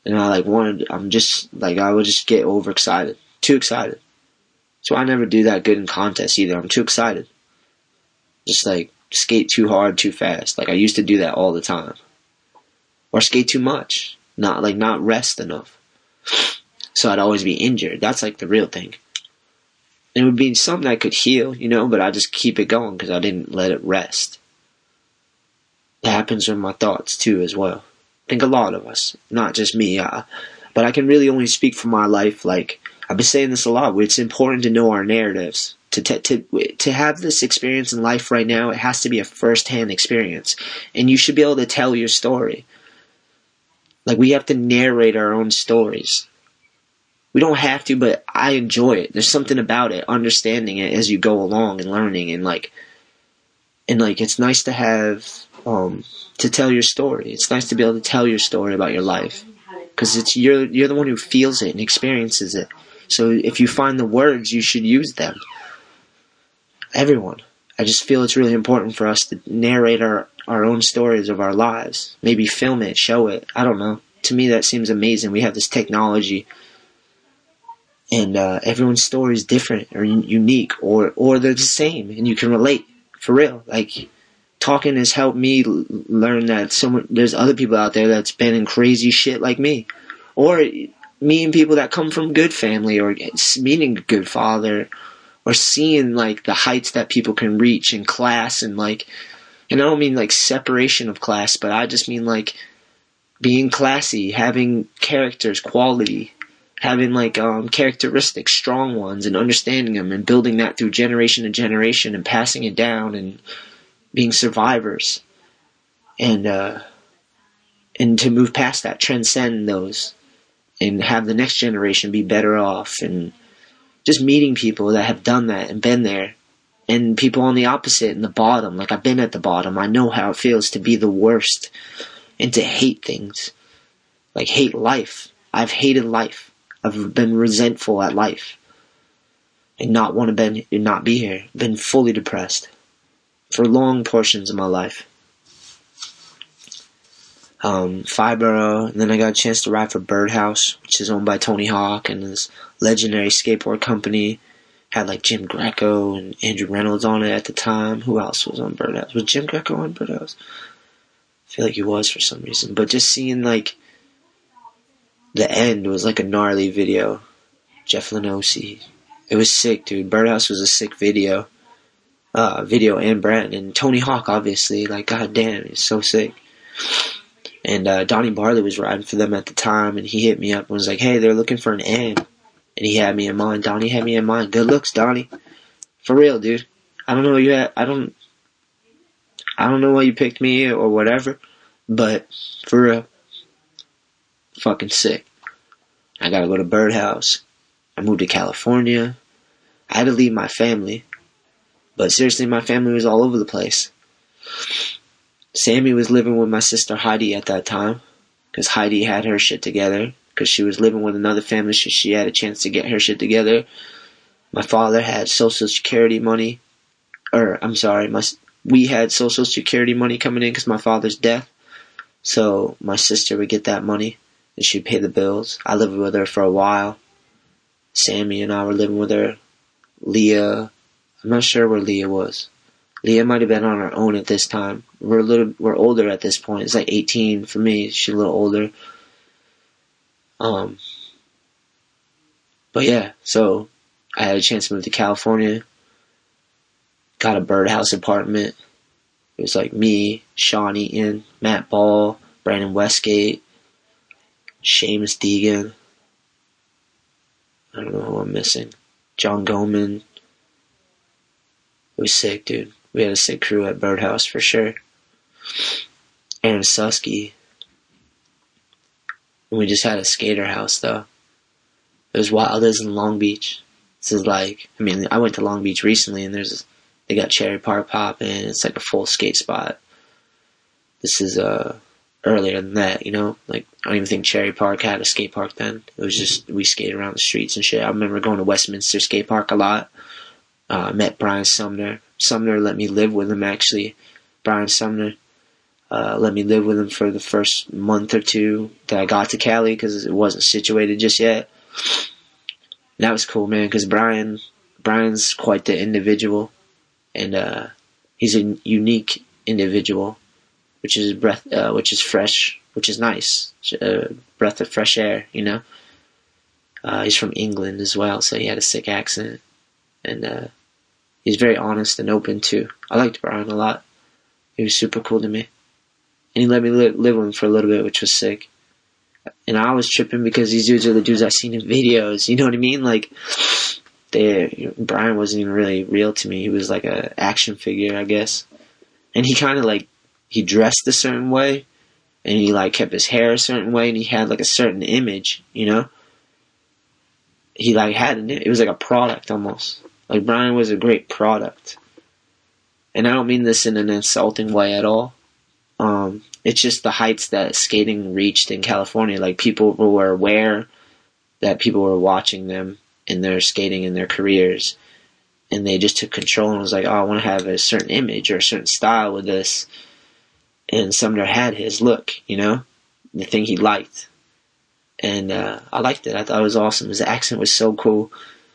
and I like wanted. I'm just like I would just get overexcited, too excited. So I never do that good in contests either. I'm too excited. Just like skate too hard, too fast. Like I used to do that all the time, or skate too much. Not like not rest enough. [sniffs] So I'd always be injured. That's like the real thing. It would be something I could heal, you know, but I just keep it going because I didn't let it rest. It happens with my thoughts too, as well I think a lot of us, not just me. Uh, but I can really only speak for my life. Like I've been saying this a lot. It's important to know our narratives. To, to, to, to have this experience in life right now, it has to be a first hand experience. And you should be able to tell your story. Like, we have to narrate our own stories. We don't have to, but I enjoy it. There's something about it, understanding it as you go along and learning and like, and like, it's nice to have, um, to tell your story. It's nice to be able to tell your story about your life. Cause it's, you're, you're the one who feels it and experiences it. So if you find the words, you should use them. Everyone. I just feel it's really important for us to narrate our, our own stories of our lives. Maybe film it, show it. I don't know. To me, that seems amazing. We have this technology and uh, everyone's story is different or unique or or they're the same and you can relate for real like talking has helped me learn that someone there's other people out there that's been in crazy shit like me. Or meeting people that come from good family or meeting a good father or seeing like the heights that people can reach in class and like and I don't mean like separation of class but I just mean like being classy having characters quality having like um, characteristics, strong ones, and understanding them, and building that through generation to generation, and passing it down, and being survivors, and uh, and to move past that, transcend those, and have the next generation be better off, and just meeting people that have done that and been there, and people on the opposite and the bottom. Like I've been at the bottom, I know how it feels to be the worst, and to hate things, like hate life. I've hated life I've been resentful at life and not want to been not be here. Been fully depressed for long portions of my life. Um, 5boro, then I got a chance to ride for Birdhouse, which is owned by Tony Hawk and this legendary skateboard company. Had like Jim Greco and Andrew Reynolds on it at the time. Who else was on Birdhouse? Was Jim Greco on Birdhouse? I feel like he was for some reason. But just seeing like the end was like a gnarly video. Jeff Lenoce. It was sick, dude. Birdhouse was a sick video. Uh, video and brand. And Tony Hawk, obviously. Like, goddamn, it's so sick. And uh, Donny Barley was riding for them at the time, and he hit me up and was like, hey, they're looking for an M. And he had me in mind. Donny had me in mind. Good looks, Donny. For real, dude. I don't know you had, I don't, I don't know why you picked me or whatever, but for real, fucking sick. I gotta go to Birdhouse. I moved to California. I had to leave my family. But seriously, my family was all over the place. Sammy was living with my sister Heidi at that time. Because Heidi had her shit together. Because she was living with another family, so she had a chance to get her shit together. My father had social security money. Or, I'm sorry, my, we had social security money coming in because my father's death. So my sister would get that money and she'd pay the bills. I lived with her for a while. Sammy and I were living with her. Leah, I'm not sure where Leah was. Leah might have been on her own at this time. We're a little, we're older at this point. It's like 18 for me. She's a little older. Um, but yeah, so I had a chance to move to California. Got a birdhouse apartment. It was like me, Sean Eaton, Matt Ball, Brandon Westgate, Seamus Deegan. I don't know who I'm missing. John Goman. It was sick, dude. We had a sick crew at Birdhouse for sure. Aaron Suski. And we just had a skater house though. It was wild as in Long Beach. This is like, I mean, I went to Long Beach recently and there's, they got Cherry Park popping. It's like a full skate spot. This is, uh, earlier than that, you know? Like, I don't even think Cherry Park had a skate park then. It was just, we skated around the streets and shit. I remember going to Westminster Skate Park a lot. Uh, met Brian Sumner. Sumner let me live with him, actually. Brian Sumner uh, let me live with him for the first month or two that I got to Cali because it wasn't situated just yet. And that was cool, man, because Brian, Brian's quite the individual. And, uh, he's a unique individual which is breath, uh, which is fresh, which is nice, uh, breath of fresh air. You know, uh, he's from England as well, so he had a sick accent, and uh, he's very honest and open too. I liked Brian a lot. He was super cool to me, and he let me li- live with him for a little bit, which was sick. And I was tripping because these dudes are the dudes I've seen in videos. You know what I mean? Like, they, Brian wasn't even really real to me. He was like a action figure, I guess. And he kind of like, he dressed a certain way and he like kept his hair a certain way and he had like a certain image, you know? He like had it was like a product almost. Like Brian was a great product. And I don't mean this in an insulting way at all. Um, it's just the heights that skating reached in California. Like people were aware that people were watching them in their skating and their careers. And they just took control and was like, oh, I want to have a certain image or a certain style with this and Sumner had his look, you know, the thing he liked, and uh, I liked it. I thought it was awesome. His accent was so cool.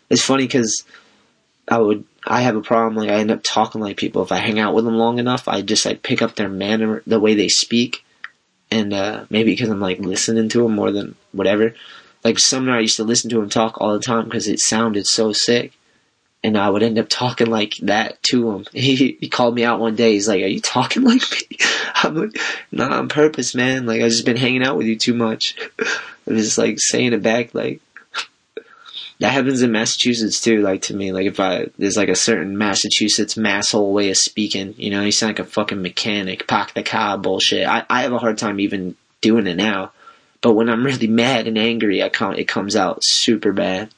It's funny because I would I have a problem like I end up talking like people if I hang out with them long enough. I just like pick up their manner, the way they speak, and uh, maybe because I'm like listening to them more than whatever. Like Sumner, I used to listen to him talk all the time because it sounded so sick and I would end up talking like that to him. [laughs] He, he called me out one day. He's like, "Are you talking like me?" [laughs] I'm like, "Not on purpose, man. Like I've just been hanging out with you too much." [laughs] I'm just like saying it back, like that happens in Massachusetts too. Like to me, like if I there's like a certain Massachusetts masshole way of speaking, you know, you sound like a fucking mechanic, pack the car bullshit. I I have a hard time even doing it now, but when I'm really mad and angry, I come it comes out super bad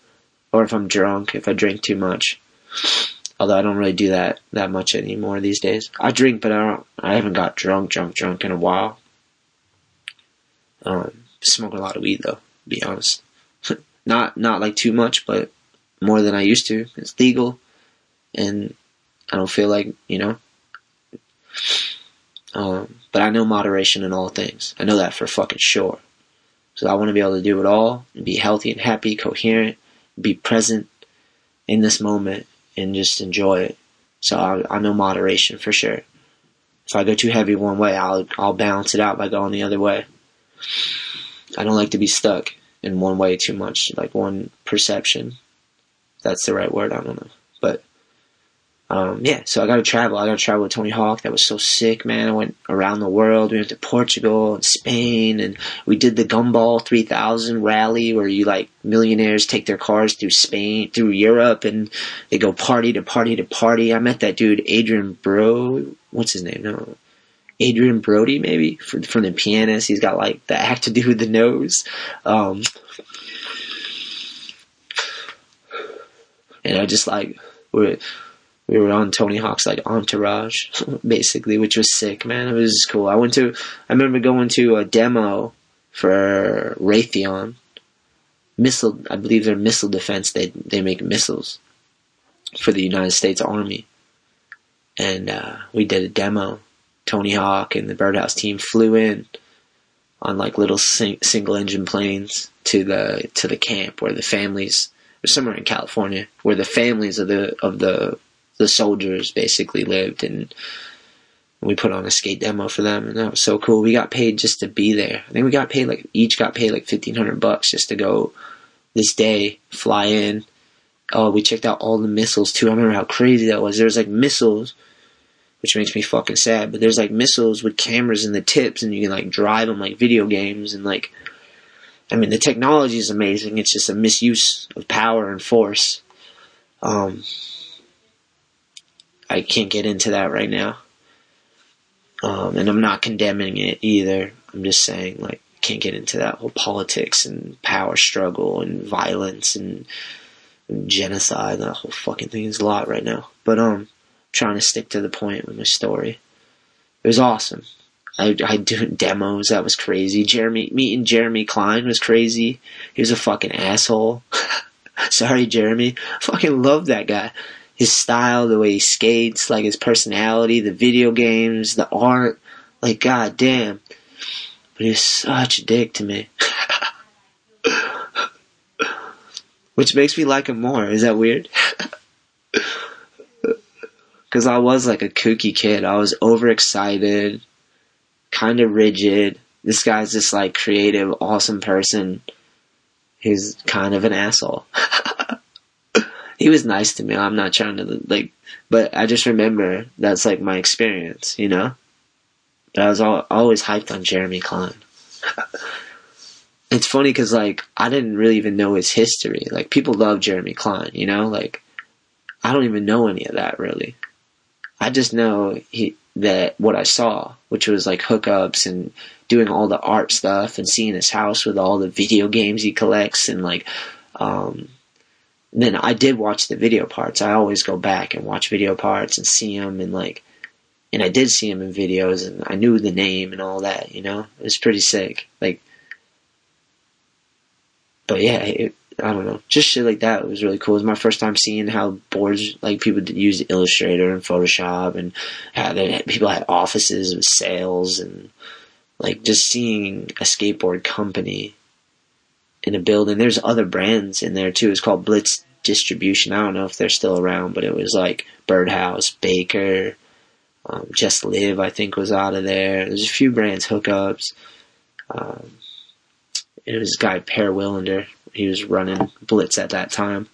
or if I'm drunk, if I drink too much. Although I don't really do that that much anymore these days. I drink, but I don't. I haven't got drunk, drunk, drunk in a while. Um, smoke a lot of weed though. To be honest, not not like too much, but more than I used to. It's legal, and I don't feel like you know. Um, but I know moderation in all things. I know that for fucking sure. So I want to be able to do it all and be healthy and happy, coherent, be present in this moment and just enjoy it. So I, I know moderation for sure. If I go too heavy one way, I'll I'll balance it out by going the other way. I don't like to be stuck in one way too much, like one perception. That's the right word. I don't know, but um, yeah, so I got to travel. I got to travel with Tony Hawk. That was so sick, man. I went around the world. We went to Portugal and Spain, and we did the Gumball 3000 rally where you like millionaires take their cars through Spain, through Europe, and they go party to party to party. I met that dude, Adrian Bro. What's his name? No. Adrien Brody, maybe from, from the pianist. He's got like the act to do with the nose. Um, and I just like, we're, we were on Tony Hawk's like entourage, [laughs] basically, which was sick, man. It was cool. I went to, I remember going to a demo for Raytheon missile. I believe they're missile defense. They they make missiles for the United States Army, and uh, we did a demo. Tony Hawk and the Birdhouse team flew in on like little sing- single engine planes to the to the camp where the families, or somewhere in California, where the families of the of the the soldiers basically lived and we put on a skate demo for them and that was so cool. We got paid just to be there. I think we got paid like each got paid like fifteen hundred bucks just to go this day, fly in. Oh, we checked out all the missiles too. I remember how crazy that was. There was like missiles, which makes me fucking sad. But there's like missiles with cameras in the tips, and you can like drive them like video games. And like, I mean, the technology is amazing. It's just a misuse of power and force. Um, I can't get into that right now. Um, and I'm not condemning it either. I'm just saying, like, can't get into that whole politics and power struggle and violence and, and genocide. And that whole fucking thing is a lot right now. But um, trying to stick to the point with my story. It was awesome. I I do demos. That was crazy. Jeremy meeting Jeremy Klein was crazy. He was a fucking asshole. [laughs] Sorry, Jeremy. Fucking love that guy his style, the way he skates, like his personality, the video games, the art. Like, god damn. But he's such a dick to me. [laughs] Which makes me like him more. Is that weird? Because I was like a kooky kid. I was overexcited, kind of rigid. This guy's this like creative, awesome person. He's kind of an asshole [laughs] he was nice to me. I'm not trying to like, but I just remember that's like my experience, you know. But I was all, always hyped on Jeremy Klein. [laughs] it's funny because like I didn't really even know his history. Like people love Jeremy Klein, you know. Like I don't even know any of that really. I just know he that what I saw, which was like hookups and doing all the art stuff and seeing his house with all the video games he collects and like um then I did watch the video parts. I always go back and watch video parts and see him and like and I did see him in videos and I knew the name and all that, you know. It was pretty sick. Like but yeah, it, I don't know, just shit like that was really cool. It was my first time seeing how boards like people use Illustrator and Photoshop, and how they, people had offices with sales, and like just seeing a skateboard company in a building. There's other brands in there too. It's called Blitz Distribution. I don't know if they're still around, but it was like Birdhouse, Baker, um, Just Live. I think was out of there. There's a few brands, hookups. Um, it was a guy Per Welinder he was running blitz at that time.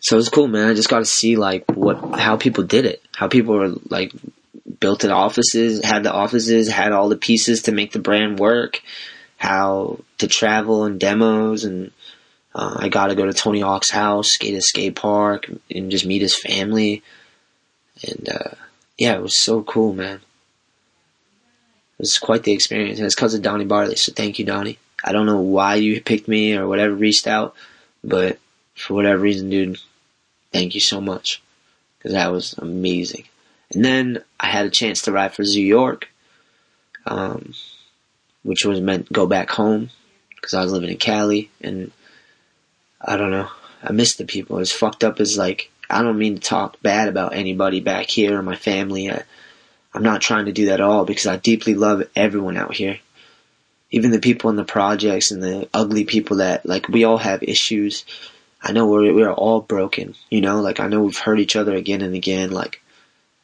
So it was cool, man. I just got to see like what how people did it, how people were like built the offices, had the offices, had all the pieces to make the brand work, how to travel and demos, and uh, I got to go to Tony Hawk's house, skate at skate park, and just meet his family, and uh, yeah, it was so cool, man. It was quite the experience, and it's because of Donny Barley. So thank you, Donny. I don't know why you picked me or whatever reached out, but for whatever reason, dude, thank you so much because that was amazing. And then I had a chance to ride for Zoo York, um, which was meant go back home because I was living in Cali, and I don't know. I miss the people. As fucked up as like I don't mean to talk bad about anybody back here or my family. I, I'm not trying to do that at all because I deeply love everyone out here even the people in the projects and the ugly people that like we all have issues. I know we're we're all broken, you know. Like I know we've hurt each other again and again. Like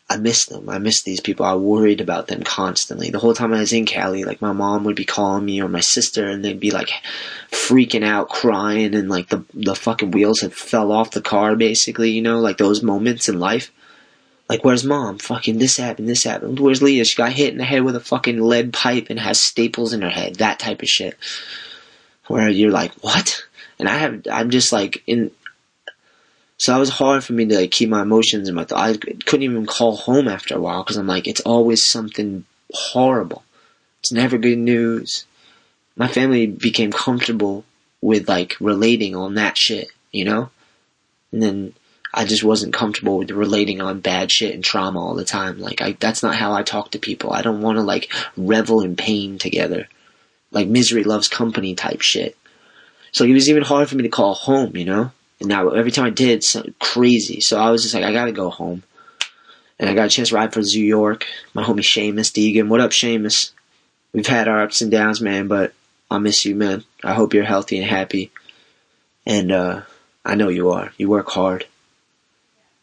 I miss them. I miss these people. I worried about them constantly. The whole time I was in Cali, like my mom would be calling me or my sister, and they'd be like freaking out, crying, and like the the fucking wheels had fell off the car, basically. You know, like those moments in life. Like, where's mom? Fucking this happened, this happened. Where's Leah? She got hit in the head with a fucking lead pipe and has staples in her head. That type of shit. Where you're like, what? And I have, I'm just like in. So it was hard for me to like keep my emotions in my. Th- I couldn't even call home after a while because I'm like, it's always something horrible. It's never good news. My family became comfortable with like relating on that shit, you know, and then I just wasn't comfortable with relating on bad shit and trauma all the time. Like, I, that's not how I talk to people. I don't want to like revel in pain together. Like misery loves company type shit. So it was even hard for me to call home, you know? And now every time I did, so crazy. So I was just like, I gotta go home. And I got a chance to ride for Zoo York. My homie Seamus Deegan. What up, Seamus? We've had our ups and downs, man, but I miss you, man. I hope you're healthy and happy. And, uh, I know you are. You work hard.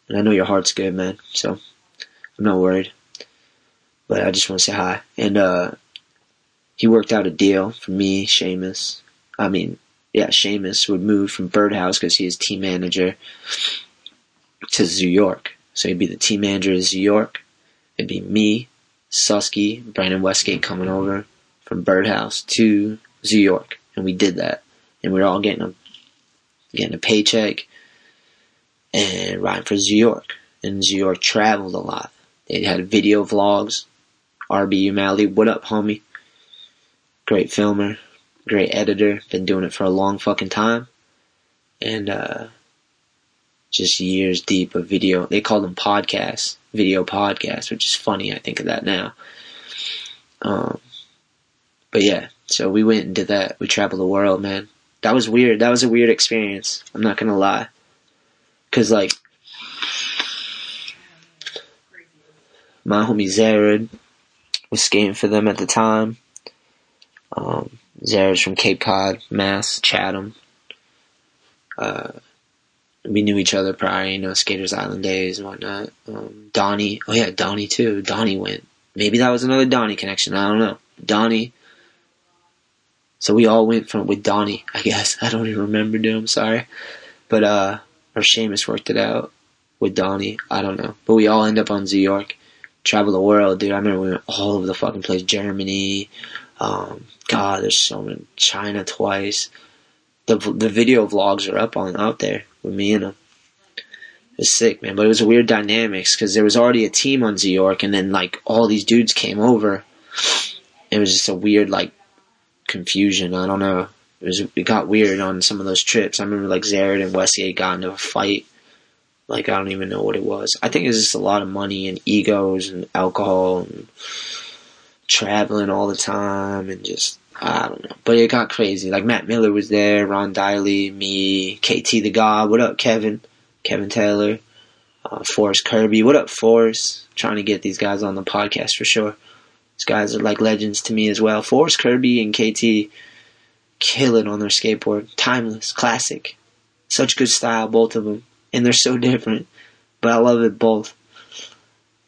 And I know your heart's good, man. So I'm not worried. But I just want to say hi. And uh, he worked out a deal for me, Seamus. I mean, yeah, Seamus would move from Birdhouse because he is team manager to Zoo York. So he'd be the team manager of Zoo York. It'd be me, Suski, Brandon Westgate coming over from Birdhouse to Zoo York. And we did that. And we were all getting a getting a paycheck and riding for Zoo York. And Zoo York traveled a lot. They had video vlogs. RB Umali, what up, homie? Great filmer, great editor. Been doing it for a long fucking time. And, uh, just years deep of video. They call them podcasts, video podcasts, which is funny. I think of that now. Um, but yeah, so we went and did that. We traveled the world, man. That was weird. That was a weird experience. I'm not gonna lie. Cause like, my homie Zered was skating for them at the time. Um, Zered's from Cape Cod, Mass, Chatham. Uh, we knew each other prior, you know, Skaters Island days and whatnot. Um, Donny, oh yeah, Donny too. Donny went. Maybe that was another Donny connection. I don't know. Donny. So we all went from with Donny, I guess. [laughs] I don't even remember, dude. I'm sorry. But, uh, or Seamus worked it out with Donny. I don't know. But we all end up on Zoo York. Travel the world, dude. I remember we went all over the fucking place. Germany, Um, God, there's so many. China twice. The the video vlogs are up on out there with me and them. It was sick, man. But it was a weird dynamics because there was already a team on Zoo York, and then like all these dudes came over. It was just a weird like confusion. I don't know. It was it got weird on some of those trips. I remember like Zered and Westgate got into a fight. Like I don't even know what it was. I think it was just a lot of money and egos and alcohol and traveling all the time and just I don't know. But it got crazy. Like Matt Miller was there, Ron Deily, me, KT the God. What up, Kevin? Kevin Taylor, uh, Forrest Kirby. What up, Forrest? Trying to get these guys on the podcast for sure. These guys are like legends to me as well. Forrest Kirby and KT kill it on their skateboard. Timeless, classic. Such good style, both of them. And they're so [laughs] different. But I love it both.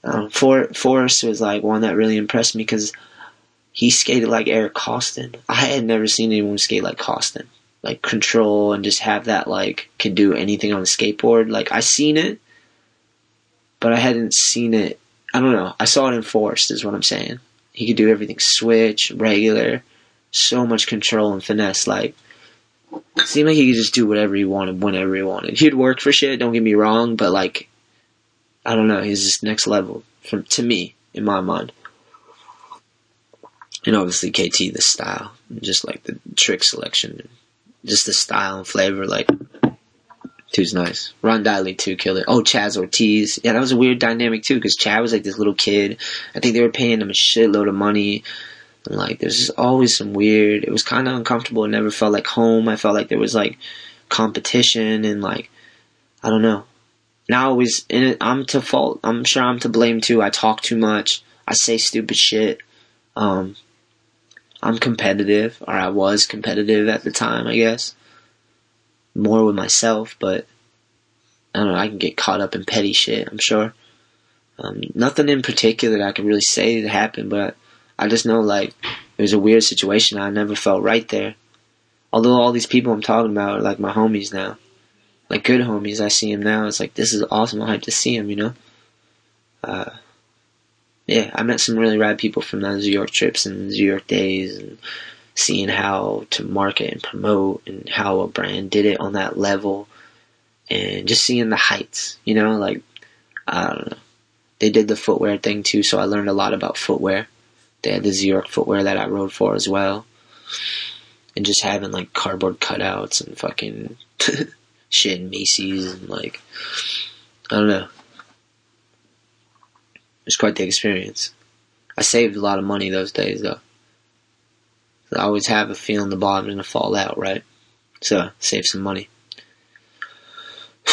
Um, For- Forrest was like one that really impressed me because he skated like Eric Koston. I had never seen anyone skate like Koston. Like control and just have that like can do anything on a skateboard. Like I seen it, but I hadn't seen it. I don't know. I saw it in Forrest is what I'm saying. He could do everything switch, regular, so much control and finesse. Like it seemed like he could just do whatever he wanted whenever he wanted. He'd work for shit. Don't get me wrong, but like I don't know. He's just next level from to me in my mind. And obviously KT the style, just like the trick selection, just the style and flavor. Like dude's nice. Ron Deily too killed it. Oh, Chaz Ortiz. Yeah, that was a weird dynamic too because Chad was like this little kid. I think they were paying him a shitload of money. And like, there's just always some weird. It was kind of uncomfortable. It never felt like home. I felt like there was like competition and like I don't know. Now I always in it. I'm to fault. I'm sure I'm to blame too. I talk too much. I say stupid shit. Um, I'm competitive, or I was competitive at the time, I guess. More with myself, but I don't know. I can get caught up in petty shit. I'm sure. Um, nothing in particular that I can really say that happened, but I just know like it was a weird situation. I never felt right there. Although all these people I'm talking about are like my homies now, like good homies. I see them now. It's like this is awesome. I'm hyped to see them. You know. Uh, yeah, I met some really rad people from those Zoo York trips and Zoo York days, and seeing how to market and promote and how a brand did it on that level, and just seeing the heights. You know, like I don't know. They did the footwear thing too, so I learned a lot about footwear. They had the York footwear that I rode for as well, and just having like cardboard cutouts and fucking [laughs] shit in Macy's and like I don't know. It was quite the experience. I saved a lot of money those days though. I always have a feeling the bottom's gonna fall out, right? So save some money. [sighs]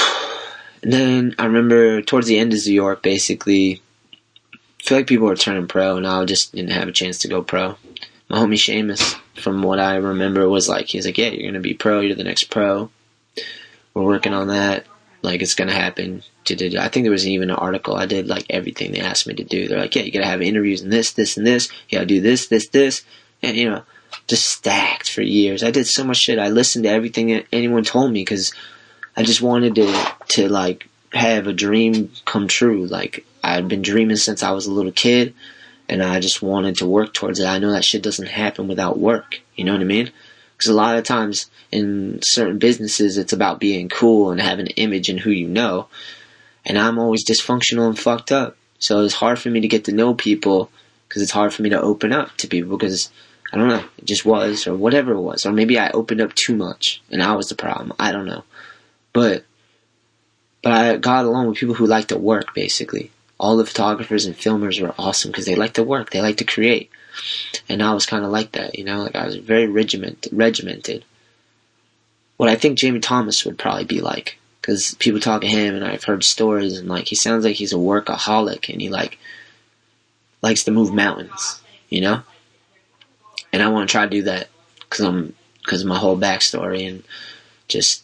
And then I remember towards the end of Zoo York, basically, feel like people were turning pro, and I just didn't have a chance to go pro. My homie Seamus, from what I remember, was like, he's like, yeah, you're gonna be pro, you're the next pro. We're working on that. Like, it's gonna happen. I think there was even an article. I did like everything they asked me to do. They're like, yeah, you gotta have interviews and this, this, and this. You gotta do this, this, this. And, you know, just stacked for years. I did so much shit. I listened to everything anyone told me because I just wanted to to like have a dream come true. Like I'd been dreaming since I was a little kid, and I just wanted to work towards it. I know that shit doesn't happen without work. You know what I mean? Because a lot of times in certain businesses, it's about being cool and having an image and who you know. And I'm always dysfunctional and fucked up. So it's hard for me to get to know people because it's hard for me to open up to people because I don't know, it just was or whatever it was. Or maybe I opened up too much and I was the problem. I don't know. But but I got along with people who like to work basically. All the photographers and filmers were awesome because they like to work, they like to create. And I was kind of like that, you know, like I was very regimented, regimented. What I think Jamie Thomas would probably be like, because people talk to him and I've heard stories and like he sounds like he's a workaholic and he like likes to move mountains, you know. And I want to try to do that because I'm because my whole backstory and just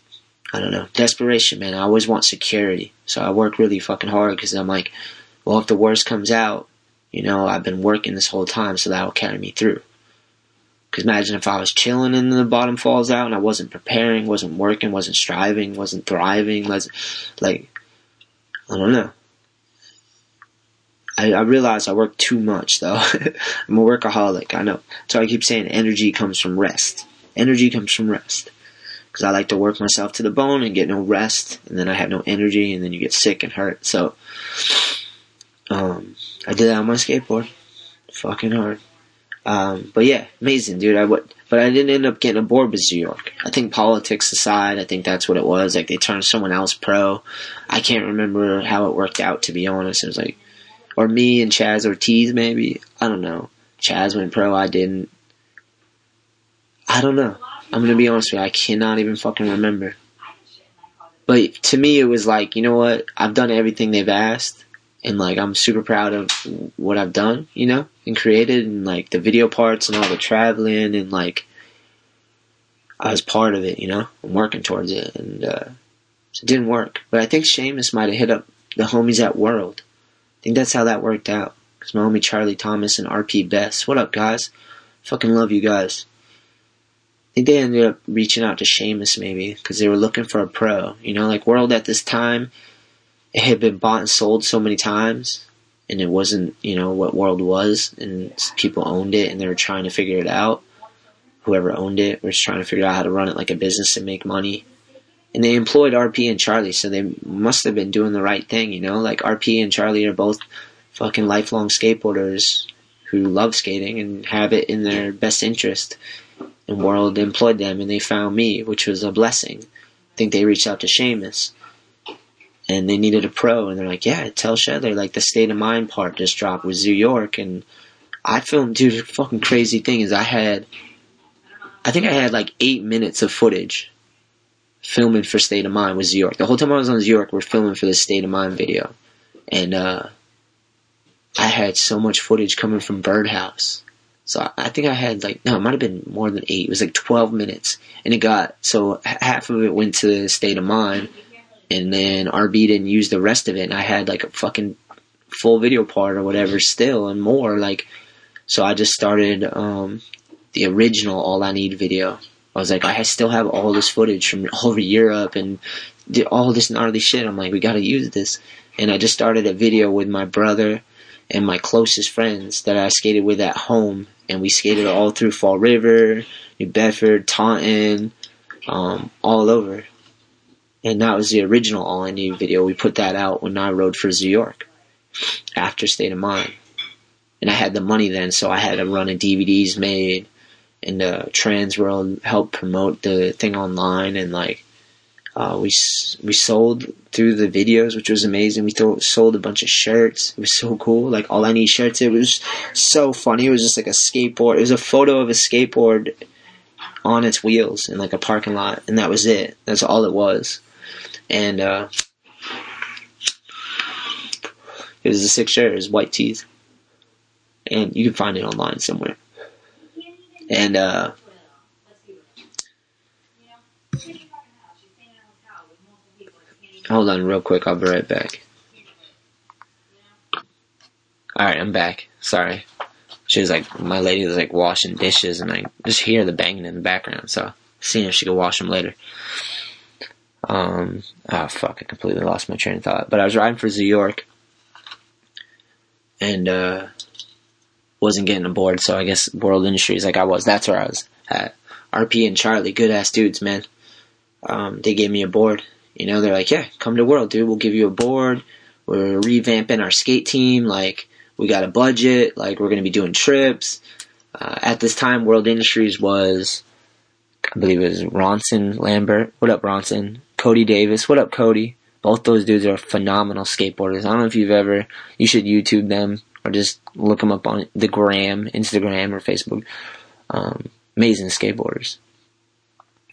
I don't know desperation, man. I always want security, so I work really fucking hard because I'm like, well, if the worst comes out, you know, I've been working this whole time, so that'll carry me through. Because imagine if I was chilling and the bottom falls out and I wasn't preparing, wasn't working, wasn't striving, wasn't thriving, wasn't like, I don't know. I, I realize I work too much though. [laughs] I'm a workaholic. I know. So I keep saying energy comes from rest. Energy comes from rest. Because I like to work myself to the bone and get no rest, and then I have no energy, and then you get sick and hurt. So, um, I did that on my skateboard. Fucking hard. Um, but yeah, amazing, dude. I would, but I didn't end up getting a board with Zoo York. I think politics aside, I think that's what it was. Like they turned someone else pro. I can't remember how it worked out to be honest. It was like, or me and Chaz Ortiz maybe. I don't know. Chaz went pro. I didn't. I don't know. I'm gonna be honest with you. I cannot even fucking remember. But to me, it was like, you know what? I've done everything they've asked, and like I'm super proud of what I've done, you know, and created, and like the video parts and all the traveling, and like I was part of it, you know. I'm working towards it, and uh, it didn't work. But I think Seamus might have hit up the homies at World. I think that's how that worked out. Cause my homie Charlie Thomas and RP Best. What up, guys? Fucking love you guys. Think they ended up reaching out to Seamus maybe because they were looking for a pro. You know, like World at this time, it had been bought and sold so many times, and it wasn't you know what World was, and people owned it and they were trying to figure it out. Whoever owned it was trying to figure out how to run it like a business and make money. And they employed RP and Charlie, so they must have been doing the right thing, you know. Like RP and Charlie are both fucking lifelong skateboarders who love skating and have it in their best interest World employed them, and they found me, which was a blessing. I think they reached out to Seamus, and they needed a pro, and they're like, "Yeah, tell Shetler like the State of Mind part just dropped with Zoo York," and I filmed. Dude, fucking crazy thing is, I had, I think I had like eight minutes of footage filming for State of Mind with Zoo York. The whole time I was on Zoo York, we're filming for the State of Mind video, and uh, I had so much footage coming from Birdhouse so I think I had like no, it might have been more than eight. It was like twelve minutes, and it got so half of it went to the state of mind, and then RB didn't use the rest of it. And I had like a fucking full video part or whatever still, and more like. So I just started um, the original All I Need video. I was like, I still have all this footage from all [laughs] over Europe and all this gnarly shit. I'm like, we got to use this, and I just started a video with my brother and my closest friends that I skated with at home and we skated all through Fall River, New Bedford, Taunton, um, all over. And that was the original All I Need video. We put that out when I rode for Zoo York after State of Mind. And I had the money then, so I had a run of DVDs made, and uh, Transworld helped promote the thing online, and like uh, we we sold through the videos, which was amazing. We th- sold a bunch of shirts. It was so cool. Like all I need shirts. It was so funny. It was just like a skateboard. It was a photo of a skateboard on its wheels in like a parking lot, and that was it. That's all it was. And uh, it was a six shirt. It was white teeth, and you can find it online somewhere. And uh, Hold on real quick, I'll be right back. Alright, I'm back. Sorry. She was like, my lady was like washing dishes and I just hear the banging in the background, so seeing if she could wash them later. Um, oh fuck, I completely lost my train of thought. But I was riding for Zoo York and, uh, wasn't getting aboard, so I guess World Industries like I was, that's where I was at. RP and Charlie, good ass dudes, man. Um, they gave me a board you know, they're like, yeah, come to World, dude. We'll give you a board. We're revamping our skate team. Like, we got a budget. Like, we're going to be doing trips. Uh, at this time, World Industries was, I believe it was Ronson Lambert. What up, Ronson? Cody Davis. What up, Cody? Both those dudes are phenomenal skateboarders. I don't know if you've ever, you should YouTube them or just look them up on the gram, Instagram, or Facebook. Um, amazing skateboarders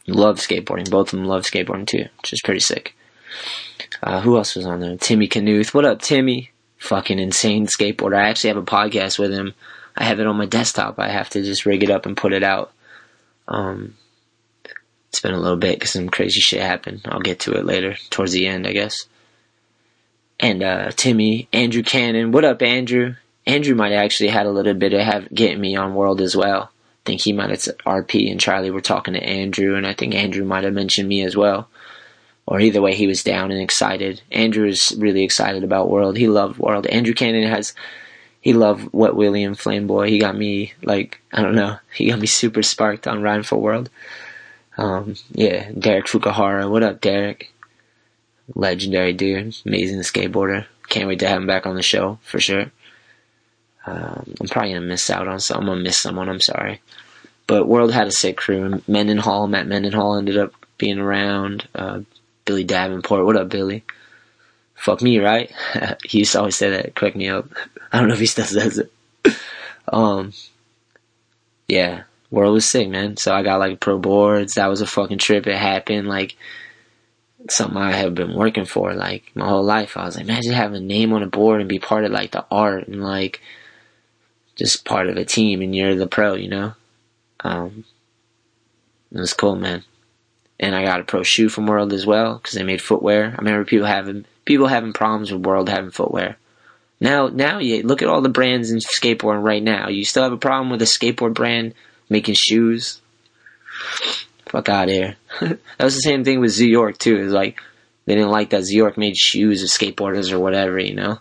love skateboarding. Both of them love skateboarding too, which is pretty sick. Uh, who else was on there? Timmy Knuth. What up, Timmy? Fucking insane skateboarder. I actually have a podcast with him. I have it on my desktop. I have to just rig it up and put it out. Um, it's been a little bit because some crazy shit happened. I'll get to it later, towards the end, I guess. And uh, Timmy, Andrew Cannon. What up, Andrew? Andrew might actually had a little bit of have, getting me on World as well think he might have RP and Charlie were talking to Andrew, and I think Andrew might have mentioned me as well. or either way, he was down and excited. Andrew is really excited about World. He loved World. Andrew Cannon has, he loved Wet William Flameboy. He got me like I don't know. He got me super sparked on riding for World. Um, yeah, Derek Fukuhara. What up, Derek? Legendary dude, amazing skateboarder. Can't wait to have him back on the show for sure. Um, I'm probably gonna miss out on some. I'm gonna miss someone. I'm sorry, but World had a sick crew. Mendenhall, Matt Mendenhall ended up being around. Uh, Billy Davenport. What up, Billy? Fuck me, right? [laughs] he used to always say that. Correct me up. [laughs] I don't know if he still says it. [laughs] um, yeah, world was sick, man. So I got like pro boards. That was a fucking trip. It happened like something I have been working for like my whole life. I was like, imagine having a name on a board and be part of like the art and like just part of a team and you're the pro, you know? Um, it was cool, man. And I got a pro shoe from World as well because they made footwear. I remember people having people having problems with World having footwear. Now, now you look at all the brands in skateboarding right now. You still have a problem with a skateboard brand making shoes. Fuck out here. [laughs] that was the same thing with Zoo York too. It's like they didn't like that Zoo York made shoes of skateboarders or whatever, you know.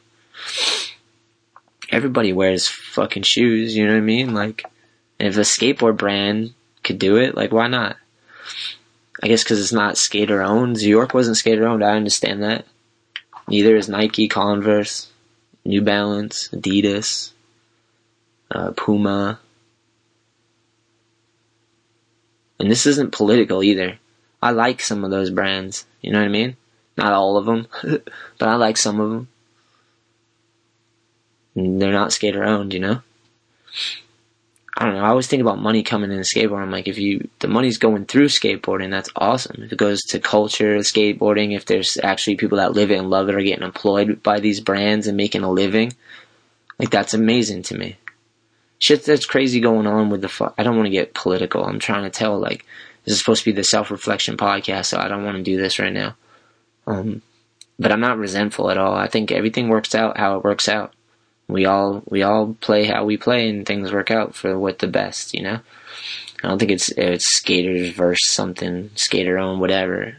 Everybody wears fucking shoes, you know what I mean? Like, if a skateboard brand could do it, like why not? I guess because it's not skater owned. Zoo York wasn't skater owned. I understand that. Neither is Nike, Converse, New Balance, Adidas, uh, Puma, And this isn't political either. I like some of those brands. You know what I mean? Not all of them, [laughs] but I like some of them. And they're not skater owned, you know? I don't know. I always think about money coming in skateboarding. I'm like, if you, the money's going through skateboarding, that's awesome. If it goes to culture, skateboarding, if there's actually people that live it and love it are getting employed by these brands and making a living, like that's amazing to me shit that's crazy going on with the. Fu- I don't want to get political. I'm trying to tell like this is supposed to be the self reflection podcast, so I don't want to do this right now. Um, but I'm not resentful at all. I think everything works out how it works out. We all we all play how we play, and things work out for what the best. You know. I don't think it's it's skaters versus something skater own whatever.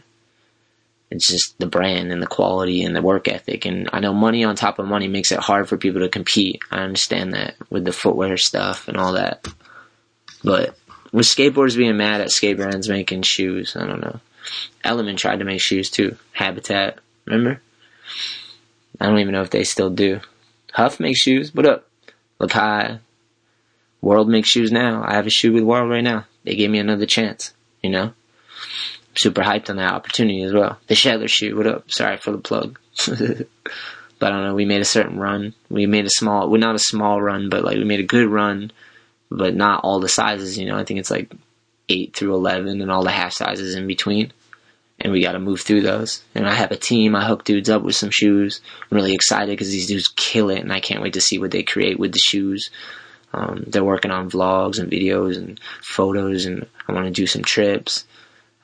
It's just the brand and the quality and the work ethic. And I know money on top of money makes it hard for people to compete. I understand that with the footwear stuff and all that. But with skateboarders being mad at skate brands making shoes, I don't know. Element tried to make shoes too. Habitat, remember? I don't even know if they still do. Huff makes shoes. What up? Lakai. World makes shoes now. I have a shoe with World right now. They gave me another chance, you know? super hyped on that opportunity as well. The Shetler shoe, what up? Sorry for the plug. [laughs] but I don't know, we made a certain run. We made a small, well, not a small run, but like we made a good run, but not all the sizes, you know. I think it's like 8 through 11 and all the half sizes in between. And we got to move through those. And I have a team. I hook dudes up with some shoes. I'm really excited because these dudes kill it, and I can't wait to see what they create with the shoes. Um, they're working on vlogs and videos and photos, and I want to do some trips.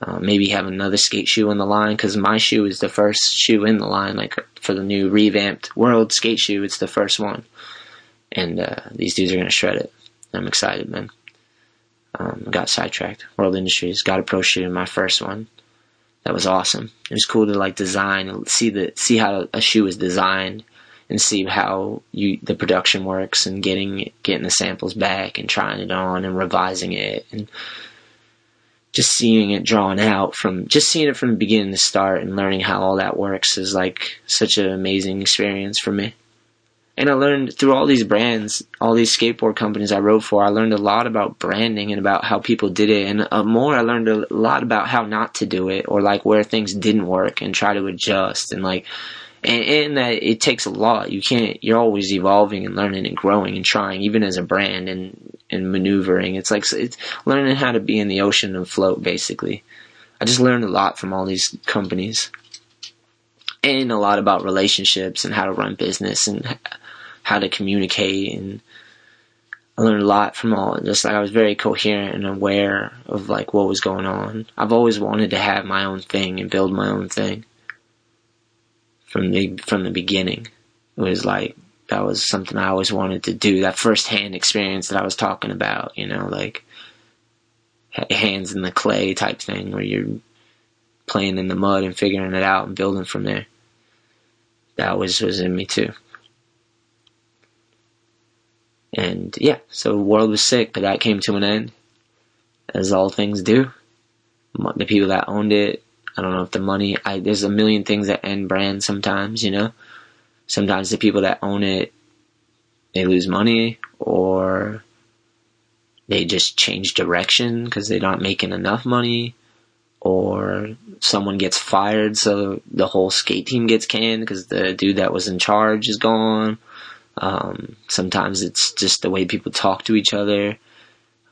Uh, maybe have another skate shoe in the line because my shoe is the first shoe in the line. Like for the new revamped World Skate shoe, it's the first one, and uh, these dudes are gonna shred it. I'm excited, man. Um, got sidetracked. World Industries got a pro shoe, my first one. That was awesome. It was cool to like design see the see how a shoe is designed and see how you the production works and getting getting the samples back and trying it on and revising it and just seeing it drawn out from just seeing it from the beginning to start and learning how all that works is like such an amazing experience for me. And I learned through all these brands, all these skateboard companies I rode for, I learned a lot about branding and about how people did it. And uh, more, I learned a lot about how not to do it or like where things didn't work and try to adjust and like and, and that it takes a lot. You can't. You're always evolving and learning and growing and trying, even as a brand and and maneuvering. It's like it's learning how to be in the ocean and float. Basically, I just learned a lot from all these companies, and a lot about relationships and how to run business and how to communicate and. I learned a lot from all. Just like I was very coherent and aware of like what was going on. I've always wanted to have my own thing and build my own thing from the from the beginning. It was like that was something I always wanted to do. That first hand experience that I was talking about, you know, like hands in the clay type thing, where you're playing in the mud and figuring it out and building from there. That was was in me too. And yeah, so world was sick, but that came to an end, as all things do. The people that owned it, I don't know if the money. I there's a million things that end brands sometimes, you know. Sometimes the people that own it, they lose money, or they just change direction because they're not making enough money, or someone gets fired, so the whole skate team gets canned because the dude that was in charge is gone um, sometimes it's just the way people talk to each other.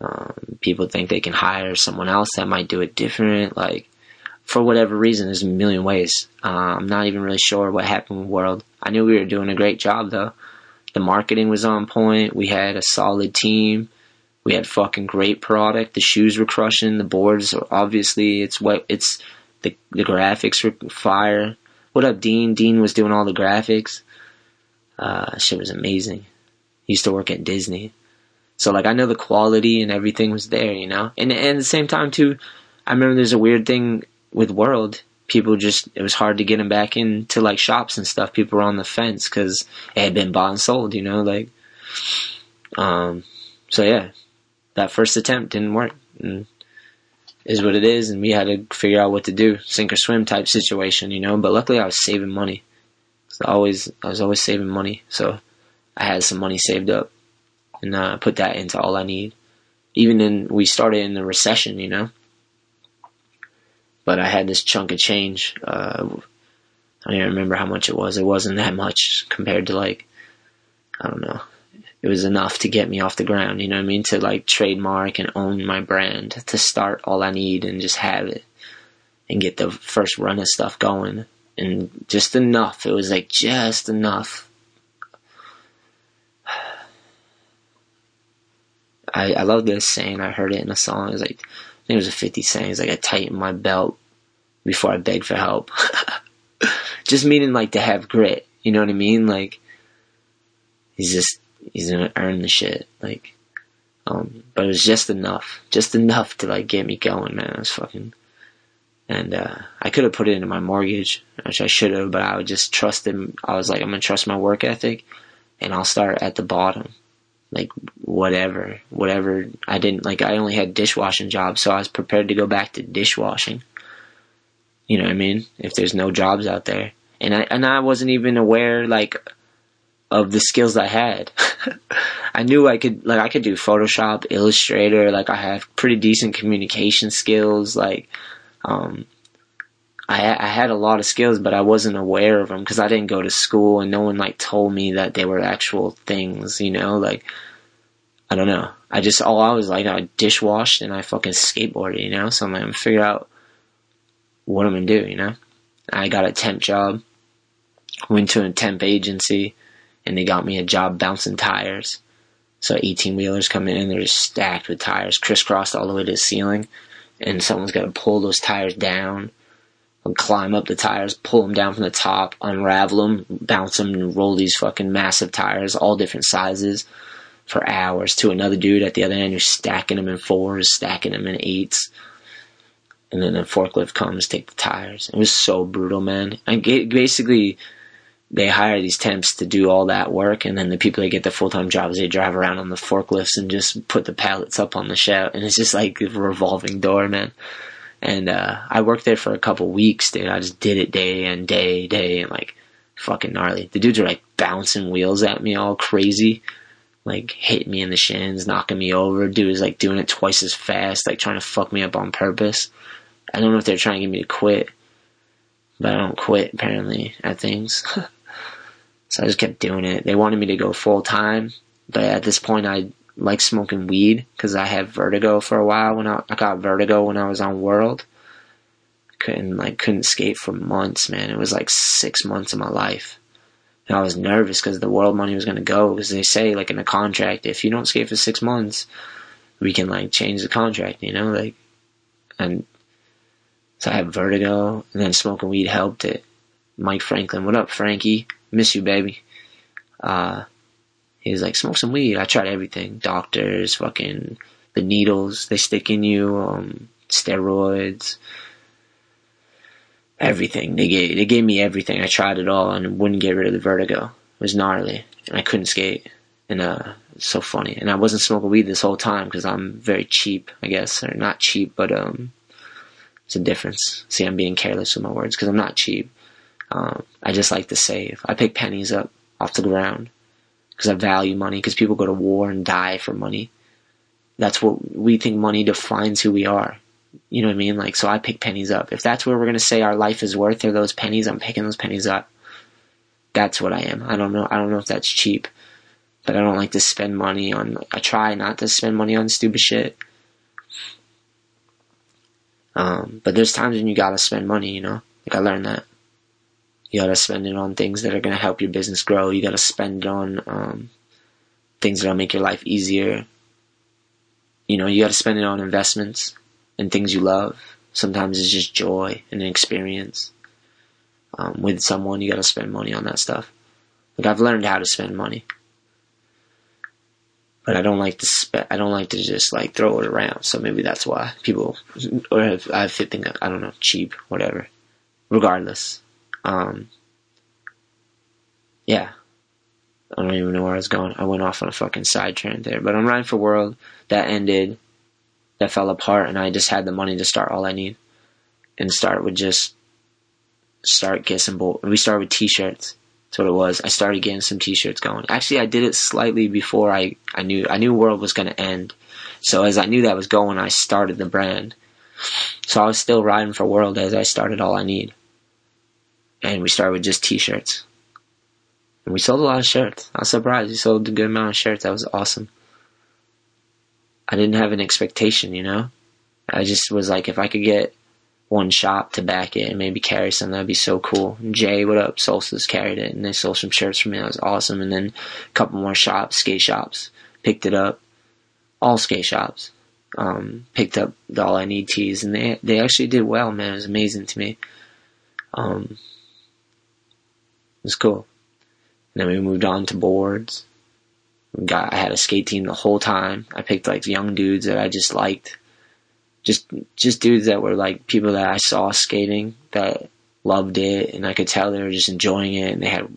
Um, people think they can hire someone else that might do it different. Like, for whatever reason, there's a million ways. Uh, I'm not even really sure what happened with World. I knew we were doing a great job though. The marketing was on point. We had a solid team. We had fucking great product. The shoes were crushing. The boards, are obviously, it's what it's the the graphics were fire. What up, Dean? Dean was doing all the graphics. Uh, shit was amazing. Used to work at Disney. So like I know the quality and everything was there, you know? And, and at the same time too, I remember there's a weird thing with World. People just, it was hard to get them back into like shops and stuff. People were on the fence because it had been bought and sold, you know, like, um, so yeah, that first attempt didn't work. And is what it is. And we had to figure out what to do, sink or swim type situation, you know, but luckily I was saving money. I always I was always saving money, so I had some money saved up, and uh, put that into all I need. Even in we started in the recession, you know, but I had this chunk of change. Uh, I don't even remember how much it was. It wasn't that much compared to like I don't know. It was enough to get me off the ground, you know what I mean? To like trademark and own my brand, to start all I need and just have it and get the first run of stuff going and just enough. It was like just enough. [sighs] I I love this saying. I heard it in a song. It was like I think it was a Fifty saying. It's like I tighten my belt before I beg for help. [laughs] just meaning like to have grit. You know what I mean? Like he's just he's gonna earn the shit. Like um, but it was just enough, just enough to like get me going, man. I was fucking and uh, I could have put it into my mortgage, which I should have, but I would just trust him. I was like, I'm gonna trust my work ethic, and I'll start at the bottom, like whatever, whatever. I didn't like. I only had dishwashing jobs, so I was prepared to go back to dishwashing. You know what I mean? If there's no jobs out there, and I and I wasn't even aware like of the skills I had. [laughs] I knew I could like I could do Photoshop, Illustrator, like I have pretty decent communication skills, like um, I, I had a lot of skills, but I wasn't aware of them because I didn't go to school and no one like told me that they were actual things, you know, like, I don't know. I just, all I was like, I dishwashed and I fucking skateboarded, you know, so I'm like, I'm figure out what I'm gonna do, you know. I got a temp job, went to a temp agency, and they got me a job bouncing tires. So 18 wheelers come in and they're just stacked with tires, crisscrossed all the way to the ceiling and someone's got to pull those tires down and climb up the tires, pull them down from the top, unravel them, bounce them, and roll these fucking massive tires, all different sizes, for hours. To another dude at the other end who's stacking them in fours, stacking them in eights. And then the forklift comes, take the tires. It was so brutal, man. I basically they hire these temps to do all that work, and then the people that get the full time jobs, they drive around on the forklifts and just put the pallets up on the shelf, and it's just like a revolving door, man. And uh, I worked there for a couple weeks, dude. I just did it day and day, day, and like fucking gnarly. The dudes are like bouncing wheels at me all crazy, like hitting me in the shins, knocking me over. Dude is like doing it twice as fast, like trying to fuck me up on purpose. I don't know if they're trying to get me to quit, but I don't quit apparently at things. [laughs] So I just kept doing it. They wanted me to go full time, but at this point I like smoking weed because I had vertigo for a while. When I, I got vertigo when I was on World, couldn't like couldn't skate for months, man. It was like six months of my life. And I was nervous because the world money was gonna go because they say like in a contract if you don't skate for six months, we can like change the contract, you know, like and so I had vertigo and then smoking weed helped it. Mike Franklin, what up, Frankie? Miss you, baby. Uh, he was like, smoke some weed. I tried everything. Doctors, fucking, the needles they stick in you, um, steroids. everything. They gave they gave me everything. I tried it all and wouldn't get rid of the vertigo. It was gnarly, and I couldn't skate. And uh, so funny. And I wasn't smoking weed this whole time because I'm very cheap, I guess, or not cheap, but um, it's a difference. See, I'm being careless with my words because I'm not cheap. Um, I just like to save. I pick pennies up off the ground because I value money. Because people go to war and die for money. That's what we think money defines who we are. You know what I mean? Like, so I pick pennies up. If that's where we're gonna say our life is worth, are those pennies. I'm picking those pennies up. That's what I am. I don't know. I don't know if that's cheap, but I don't like to spend money on. I try not to spend money on stupid shit. Um, but there's times when you gotta spend money. You know, like I learned that. You gotta spend it on things that are gonna help your business grow. You gotta spend it on um, things that'll make your life easier. You know, you gotta spend it on investments and things you love. Sometimes it's just joy and an experience. Um, with someone, you gotta spend money on that stuff. Like I've learned how to spend money, but I don't like to spend. I don't like to just like throw it around. So maybe that's why people, or if I think I don't know, cheap, whatever. Regardless, um, yeah, I don't even know where I was going. I went off on a fucking side train there. But I'm riding for World. That ended. That fell apart, and I just had the money to start all I need, and start with just start getting some. We started with t-shirts. That's what it was. I started getting some t-shirts going. Actually, I did it slightly before I I knew I knew World was going to end. So as I knew that was going, I started the brand. So I was still riding for World as I started all I need and we started with just t-shirts. And we sold a lot of shirts. I was surprised. We sold a good amount of shirts. That was awesome. I didn't have an expectation, you know? I just was like, if I could get one shop to back it and maybe carry some, that'd be so cool. And Jay, what up? Solstice carried it and they sold some shirts for me. That was awesome. And then a couple more shops, skate shops, picked it up. All skate shops. Um, picked up the All I Need tees and they, they actually did well, man. It was amazing to me. Um, it was cool. And then we moved on to boards. We got I had a skate team the whole time. I picked like young dudes that I just liked. Just just dudes that were like people that I saw skating that loved it and I could tell they were just enjoying it and they had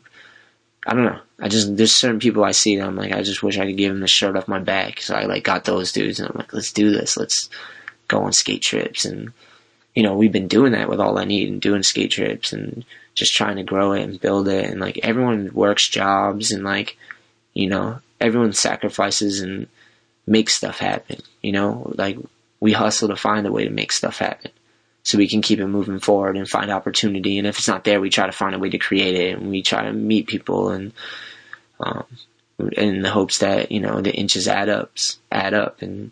I don't know. I just there's certain people I see that I'm like I just wish I could give them the shirt off my back. So I like got those dudes and I'm like let's do this. Let's go on skate trips and you know we've been doing that with all I need and doing skate trips and just trying to grow it and build it. And like everyone works jobs and like you know everyone sacrifices and makes stuff happen you know? Like we hustle to find a way to make stuff happen so we can keep it moving forward and find opportunity. And if it's not there we try to find a way to create it and we try to meet people and um, in the hopes that you know the inches add up add up. And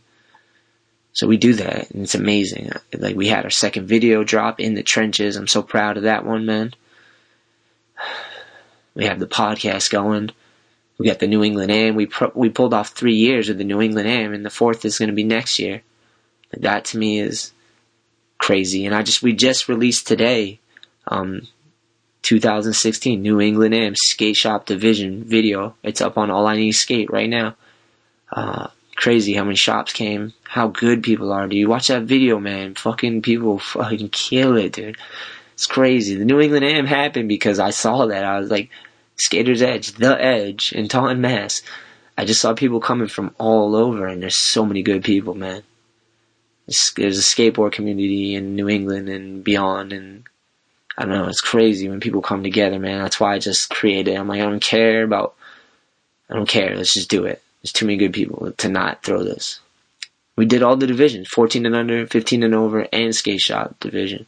so we do that and it's amazing. Like we had our second video drop in the trenches. I'm so proud of that one man we have the podcast going. We got the New England Am. We we pulled off three years of the New England Am, and the fourth is going to be next year. That to me is crazy. And I just we just released today, um, 2016 New England Am Skate Shop Division video. It's up on All I Need Skate right now. Uh, crazy how many shops came, how good people are. Do you watch that video, man? Fucking people fucking kill it, dude. It's crazy. The New England Am happened because I saw that. I was like, Skater's Edge, The Edge, in Taunton, Mass. I just saw people coming from all over, and there's so many good people, man. There's a skateboard community in New England and beyond, and I don't know, it's crazy when people come together, man. That's why I just created. I'm like, I don't care about, I don't care. Let's just do it. There's too many good people to not throw this. We did all the divisions, 14 and under, 15 and over, and skate shop division.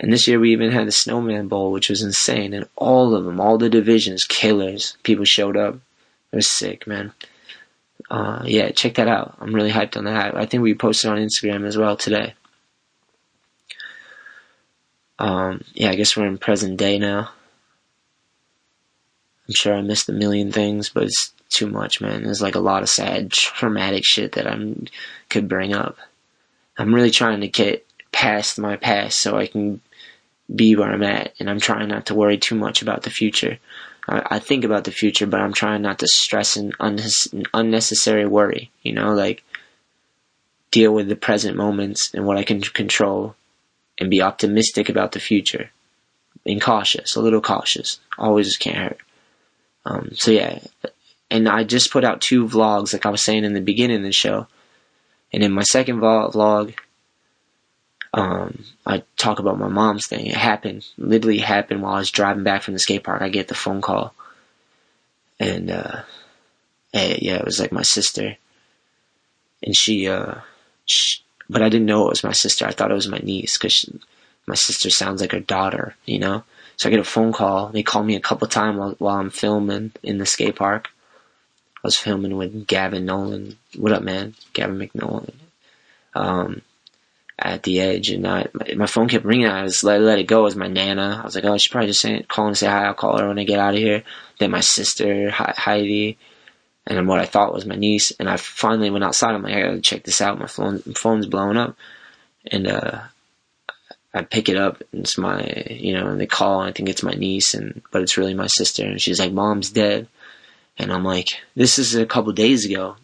And this year we even had the Snowman Bowl, which was insane. And all of them, all the divisions, killers. People showed up. It was sick, man. Uh, yeah, check that out. I'm really hyped on that. I think we posted on Instagram as well today. Um, yeah, I guess we're in present day now. I'm sure I missed a million things, but it's too much, man. There's like a lot of sad, traumatic shit that I could bring up. I'm really trying to get past my past so I can be where I'm at, and I'm trying not to worry too much about the future. I, I think about the future, but I'm trying not to stress and unnecessary worry. You know, like deal with the present moments and what I can control, and be optimistic about the future. Being cautious, a little cautious. Always can't hurt. Um, so yeah, and I just put out two vlogs, like I was saying in the beginning of the show. And in my second vlog, um, I talk about my mom's thing. It happened, literally happened while I was driving back from the skate park. I get the phone call, and uh, yeah, it was like my sister, and she, uh, she, but I didn't know it was my sister. I thought it was my niece because my sister sounds like her daughter, you know. So I get a phone call. They call me a couple times while, while I'm filming in the skate park. I was filming with Gavin Nolan. What up, man? Gavin McNolan. Um, at the edge, and I, my, my phone kept ringing. I just let, let it go. It was my nana. I was like, oh, she's probably just saying, calling to say hi. I'll call her when I get out of here. Then my sister, Heidi, and then what I thought was my niece. And I finally went outside. I'm like, I gotta check this out. My phone, my phone's blowing up, and uh, I pick it up. And it's my, you know, and they call. And I think it's my niece, and but it's really my sister. And she's like, "Mom's dead." And I'm like, this is a couple days ago.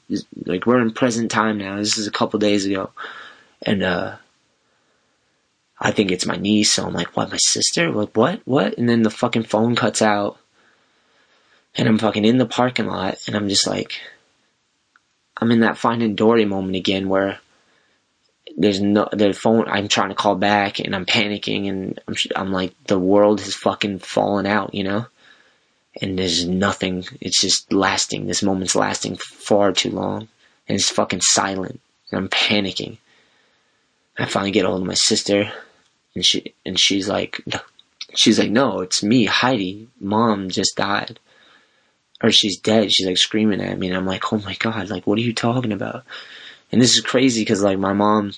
Like we're in present time now. This is a couple days ago. And uh I think it's my niece, so I'm like, what, my sister? Like what? What? And then the fucking phone cuts out. And I'm fucking in the parking lot and I'm just like I'm in that finding Dory moment again where there's no the phone I'm trying to call back and I'm panicking and I'm I'm like the world has fucking fallen out, you know? and there's nothing. It's just lasting. This moment's lasting far too long, and it's fucking silent. And I'm panicking. I finally get a hold of my sister, and she and she's like, she's like, no, it's me, Heidi. Mom just died, or she's dead. She's like screaming at me, and I'm like, oh my god, like what are you talking about? And this is crazy because like my mom.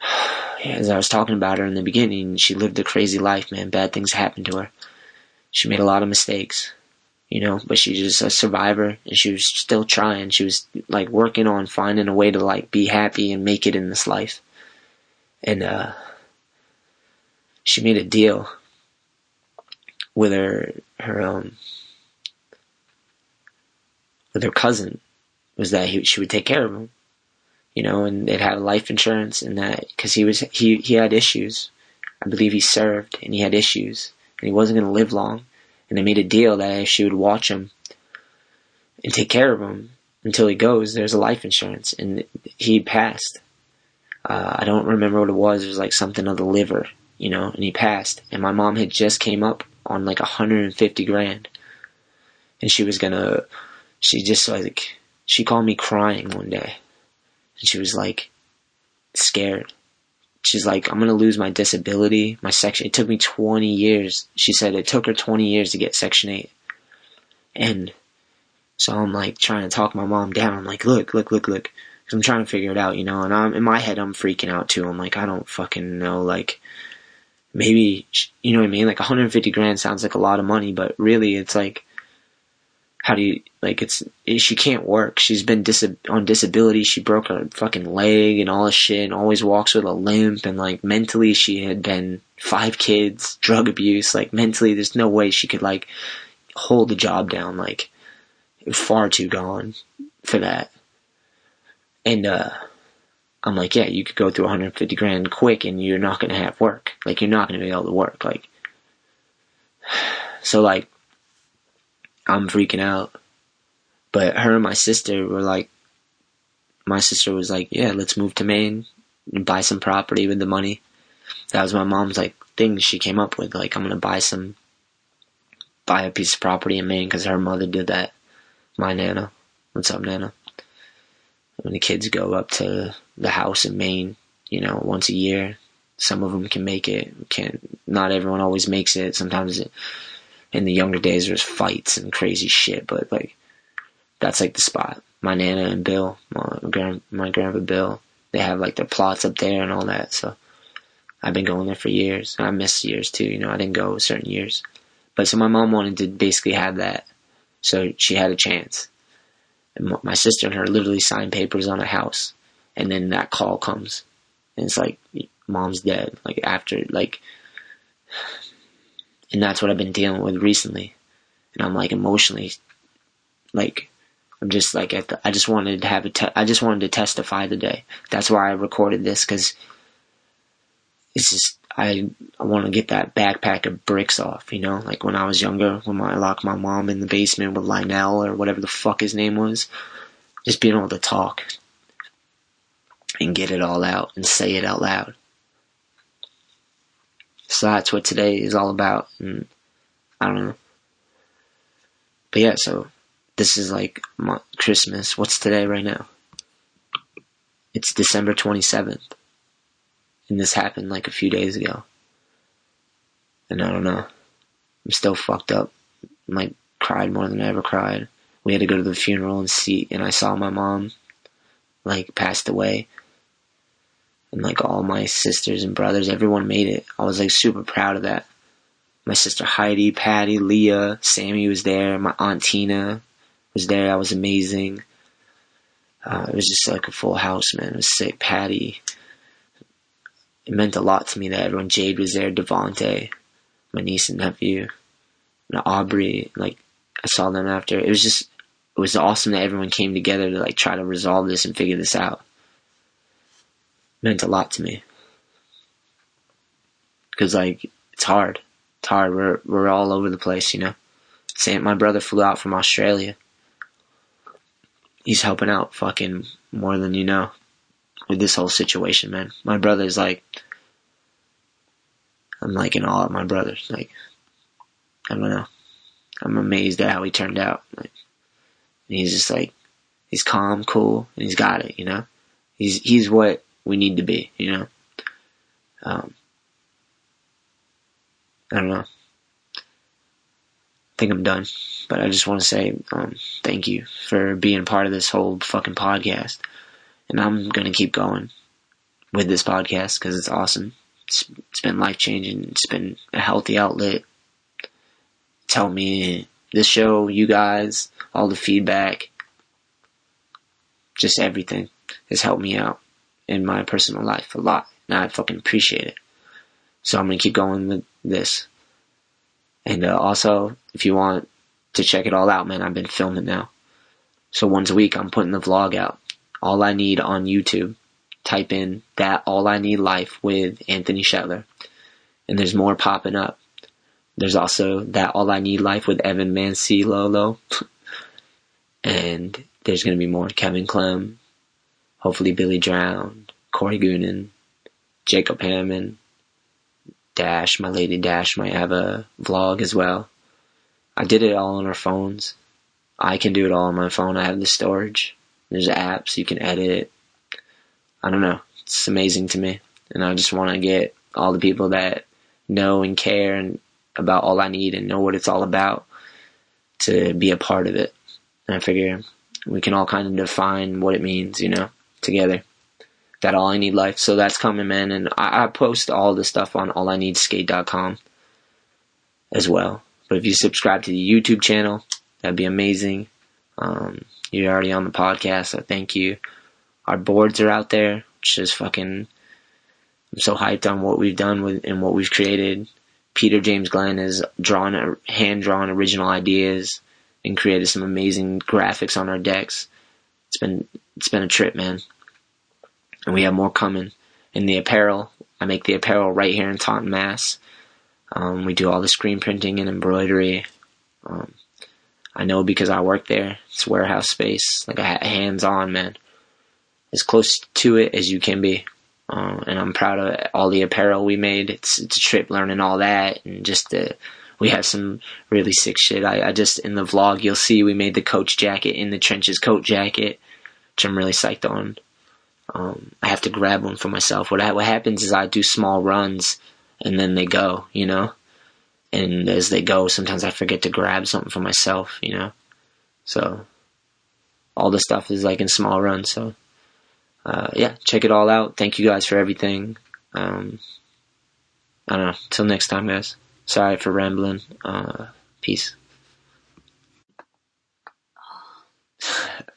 [sighs] As I was talking about her in the beginning, she lived a crazy life, man. Bad things happened to her she made a lot of mistakes, you know, but she's just a survivor and she was still trying. She was like working on finding a way to like be happy and make it in this life. And, uh, she made a deal with her, her, um, with her cousin was that he, she would take care of him, you know, and they'd have life insurance and that, cause he was, he, he had issues. I believe he served and he had issues and he wasn't going to live long. And they made a deal that if she would watch him and take care of him until he goes, there's a life insurance. And he passed. Uh, I don't remember what it was. It was like something of the liver, you know, and he passed. And my mom had just came up on like 150 grand. And she was gonna, she just like, she called me crying one day. And she was like, scared she's like, I'm gonna lose my disability, my section. It took me 20 years. She said it took her 20 years to get Section 8. And so I'm like trying to talk my mom down. I'm like, look, look, look, look. Cause I'm trying to figure it out, you know, and I'm, in my head, I'm freaking out too. I'm like, I don't fucking know, like, maybe, you know what I mean? Like 150 grand sounds like a lot of money, but really it's like, how do you like it's she can't work. She's been dis- on disability. She broke her fucking leg and all this shit and always walks with a limp and like mentally she had been five kids drug abuse like mentally there's no way she could like hold the job down like far too gone for that. And uh I'm like yeah you could go through 150 grand quick and you're not gonna have work like you're not gonna be able to work like [sighs] so like I'm freaking out. But her and my sister were like, my sister was like, yeah, let's move to Maine and buy some property with the money. That was my mom's like thing she came up with. Like, I'm gonna buy some, buy a piece of property in Maine because her mother did that. My nana. What's up, nana? When the kids go up to the house in Maine, you know, once a year, some of them can make it. Can not everyone always makes it. Sometimes it, in the younger days there's fights and crazy shit, but like that's like the spot. My nana and Bill, my grand my grandpa Bill, they have like their plots up there and all that. So I've been going there for years. and I missed years too. You know, I didn't go certain years, but so my mom wanted to basically have that, so she had a chance. And my sister and her literally signed papers on a house, and then that call comes, and it's like mom's dead. Like after like and that's what I've been dealing with recently. And I'm like emotionally, like, I'm just like, at the, I just wanted to have a, te- I just wanted to testify today. That's why I recorded this because it's just I I want to get that backpack of bricks off, you know, like when I was younger, when I locked my mom in the basement with Lionel or whatever the fuck his name was, just being able to talk and get it all out and say it out loud. So that's what today is all about, and I don't know. But yeah, so this is like my Christmas. What's today right now? It's December 27th. And this happened like a few days ago. And I don't know. I'm still fucked up. I cried more than I ever cried. We had to go to the funeral and see and I saw my mom like passed away. And like all my sisters and brothers, everyone made it. I was like super proud of that. My sister Heidi, Patty, Leah, Sammy was there, my aunt Tina was there. That was amazing. Uh, it was just like a full house, man. It was sick. Patty, it meant a lot to me that everyone Jade was there, Devonte, my niece and nephew, and Aubrey. Like I saw them after. It was just it was awesome that everyone came together to like try to resolve this and figure this out. Meant a lot to me because like it's hard. It's hard. We're we're all over the place, you know. Sam, my brother flew out from Australia. He's helping out fucking more than you know with this whole situation, man. My brother's like, I'm like in awe of my brother. Like, I don't know. I'm amazed at how he turned out. Like, he's just like, he's calm, cool, and he's got it, you know? He's, he's what we need to be, you know? Um, I don't know. I think I'm done, but I just want to say, um, thank you for being part of this whole fucking podcast and I'm gonna keep going with this podcast because it's awesome. It's, it's been life changing. It's been a healthy outlet. Tell me this show, you guys, all the feedback, just everything has helped me out in my personal life a lot, and I fucking appreciate it. So I'm gonna keep going with this. And uh, also, if you want to check it all out, man, I've been filming now. So once a week, I'm putting the vlog out. All I Need on YouTube. Type in that All I Need Life with Anthony Shetler. And there's more popping up. There's also that All I Need Life with Evan Mancilolo. [laughs] and there's going to be more Kevin Clem, hopefully Billy Drowned, Corey Goonan, Jacob Hammond, Dash, my lady Dash might have a vlog as well. I did it all on our phones. I can do it all on my phone. I have the storage. There's apps you can edit. I don't know. It's amazing to me, and I just want to get all the people that know and care and about all I need and know what it's all about to be a part of it. And I figure we can all kind of define what it means, you know, together. That all I need life. So that's coming, man. And I, I post all the stuff on allineedskate.com as well. But if you subscribe to the YouTube channel, that'd be amazing. Um, you're already on the podcast, so thank you. Our boards are out there, which is fucking. I'm so hyped on what we've done with and what we've created. Peter James Glenn has drawn, hand drawn original ideas and created some amazing graphics on our decks. It's been it's been a trip, man. And we have more coming. In the apparel, I make the apparel right here in Taunton, Mass. Um, we do all the screen printing and embroidery. Um, I know because I work there. It's warehouse space. Like I hands on, man. As close to it as you can be. Uh, and I'm proud of all the apparel we made. It's it's a trip learning all that and just the we have some really sick shit. I, I just in the vlog you'll see we made the coach jacket in the trenches coat jacket, which I'm really psyched on. Um, I have to grab one for myself. What what happens is I do small runs and then they go, you know and as they go, sometimes I forget to grab something for myself, you know. So all the stuff is like in small runs. So uh, yeah, check it all out. Thank you guys for everything. Um, I don't know. Till next time, guys. Sorry for rambling. Uh, peace. [sighs] [sighs] [laughs]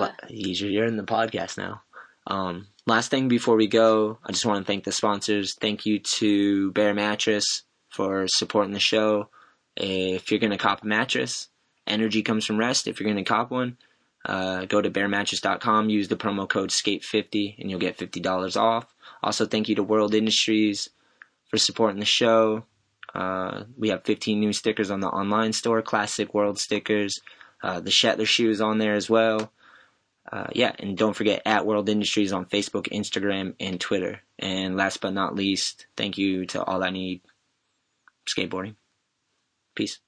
What? You're in the podcast now. Um, last thing before we go, I just want to thank the sponsors. Thank you to Bear Mattress for supporting the show. If you're going to cop a mattress, energy comes from rest. If you're going to cop one, Uh, go to bearmattress.com, use the promo code SKATE50, and you'll get $50 off. Also, thank you to World Industries for supporting the show. Uh, we have 15 new stickers on the online store, classic world stickers. Uh, the Shetler shoes on there as well. Uh, yeah, and don't forget at World Industries on Facebook, Instagram, and Twitter. And last but not least, thank you to All I Need Skateboarding. Peace.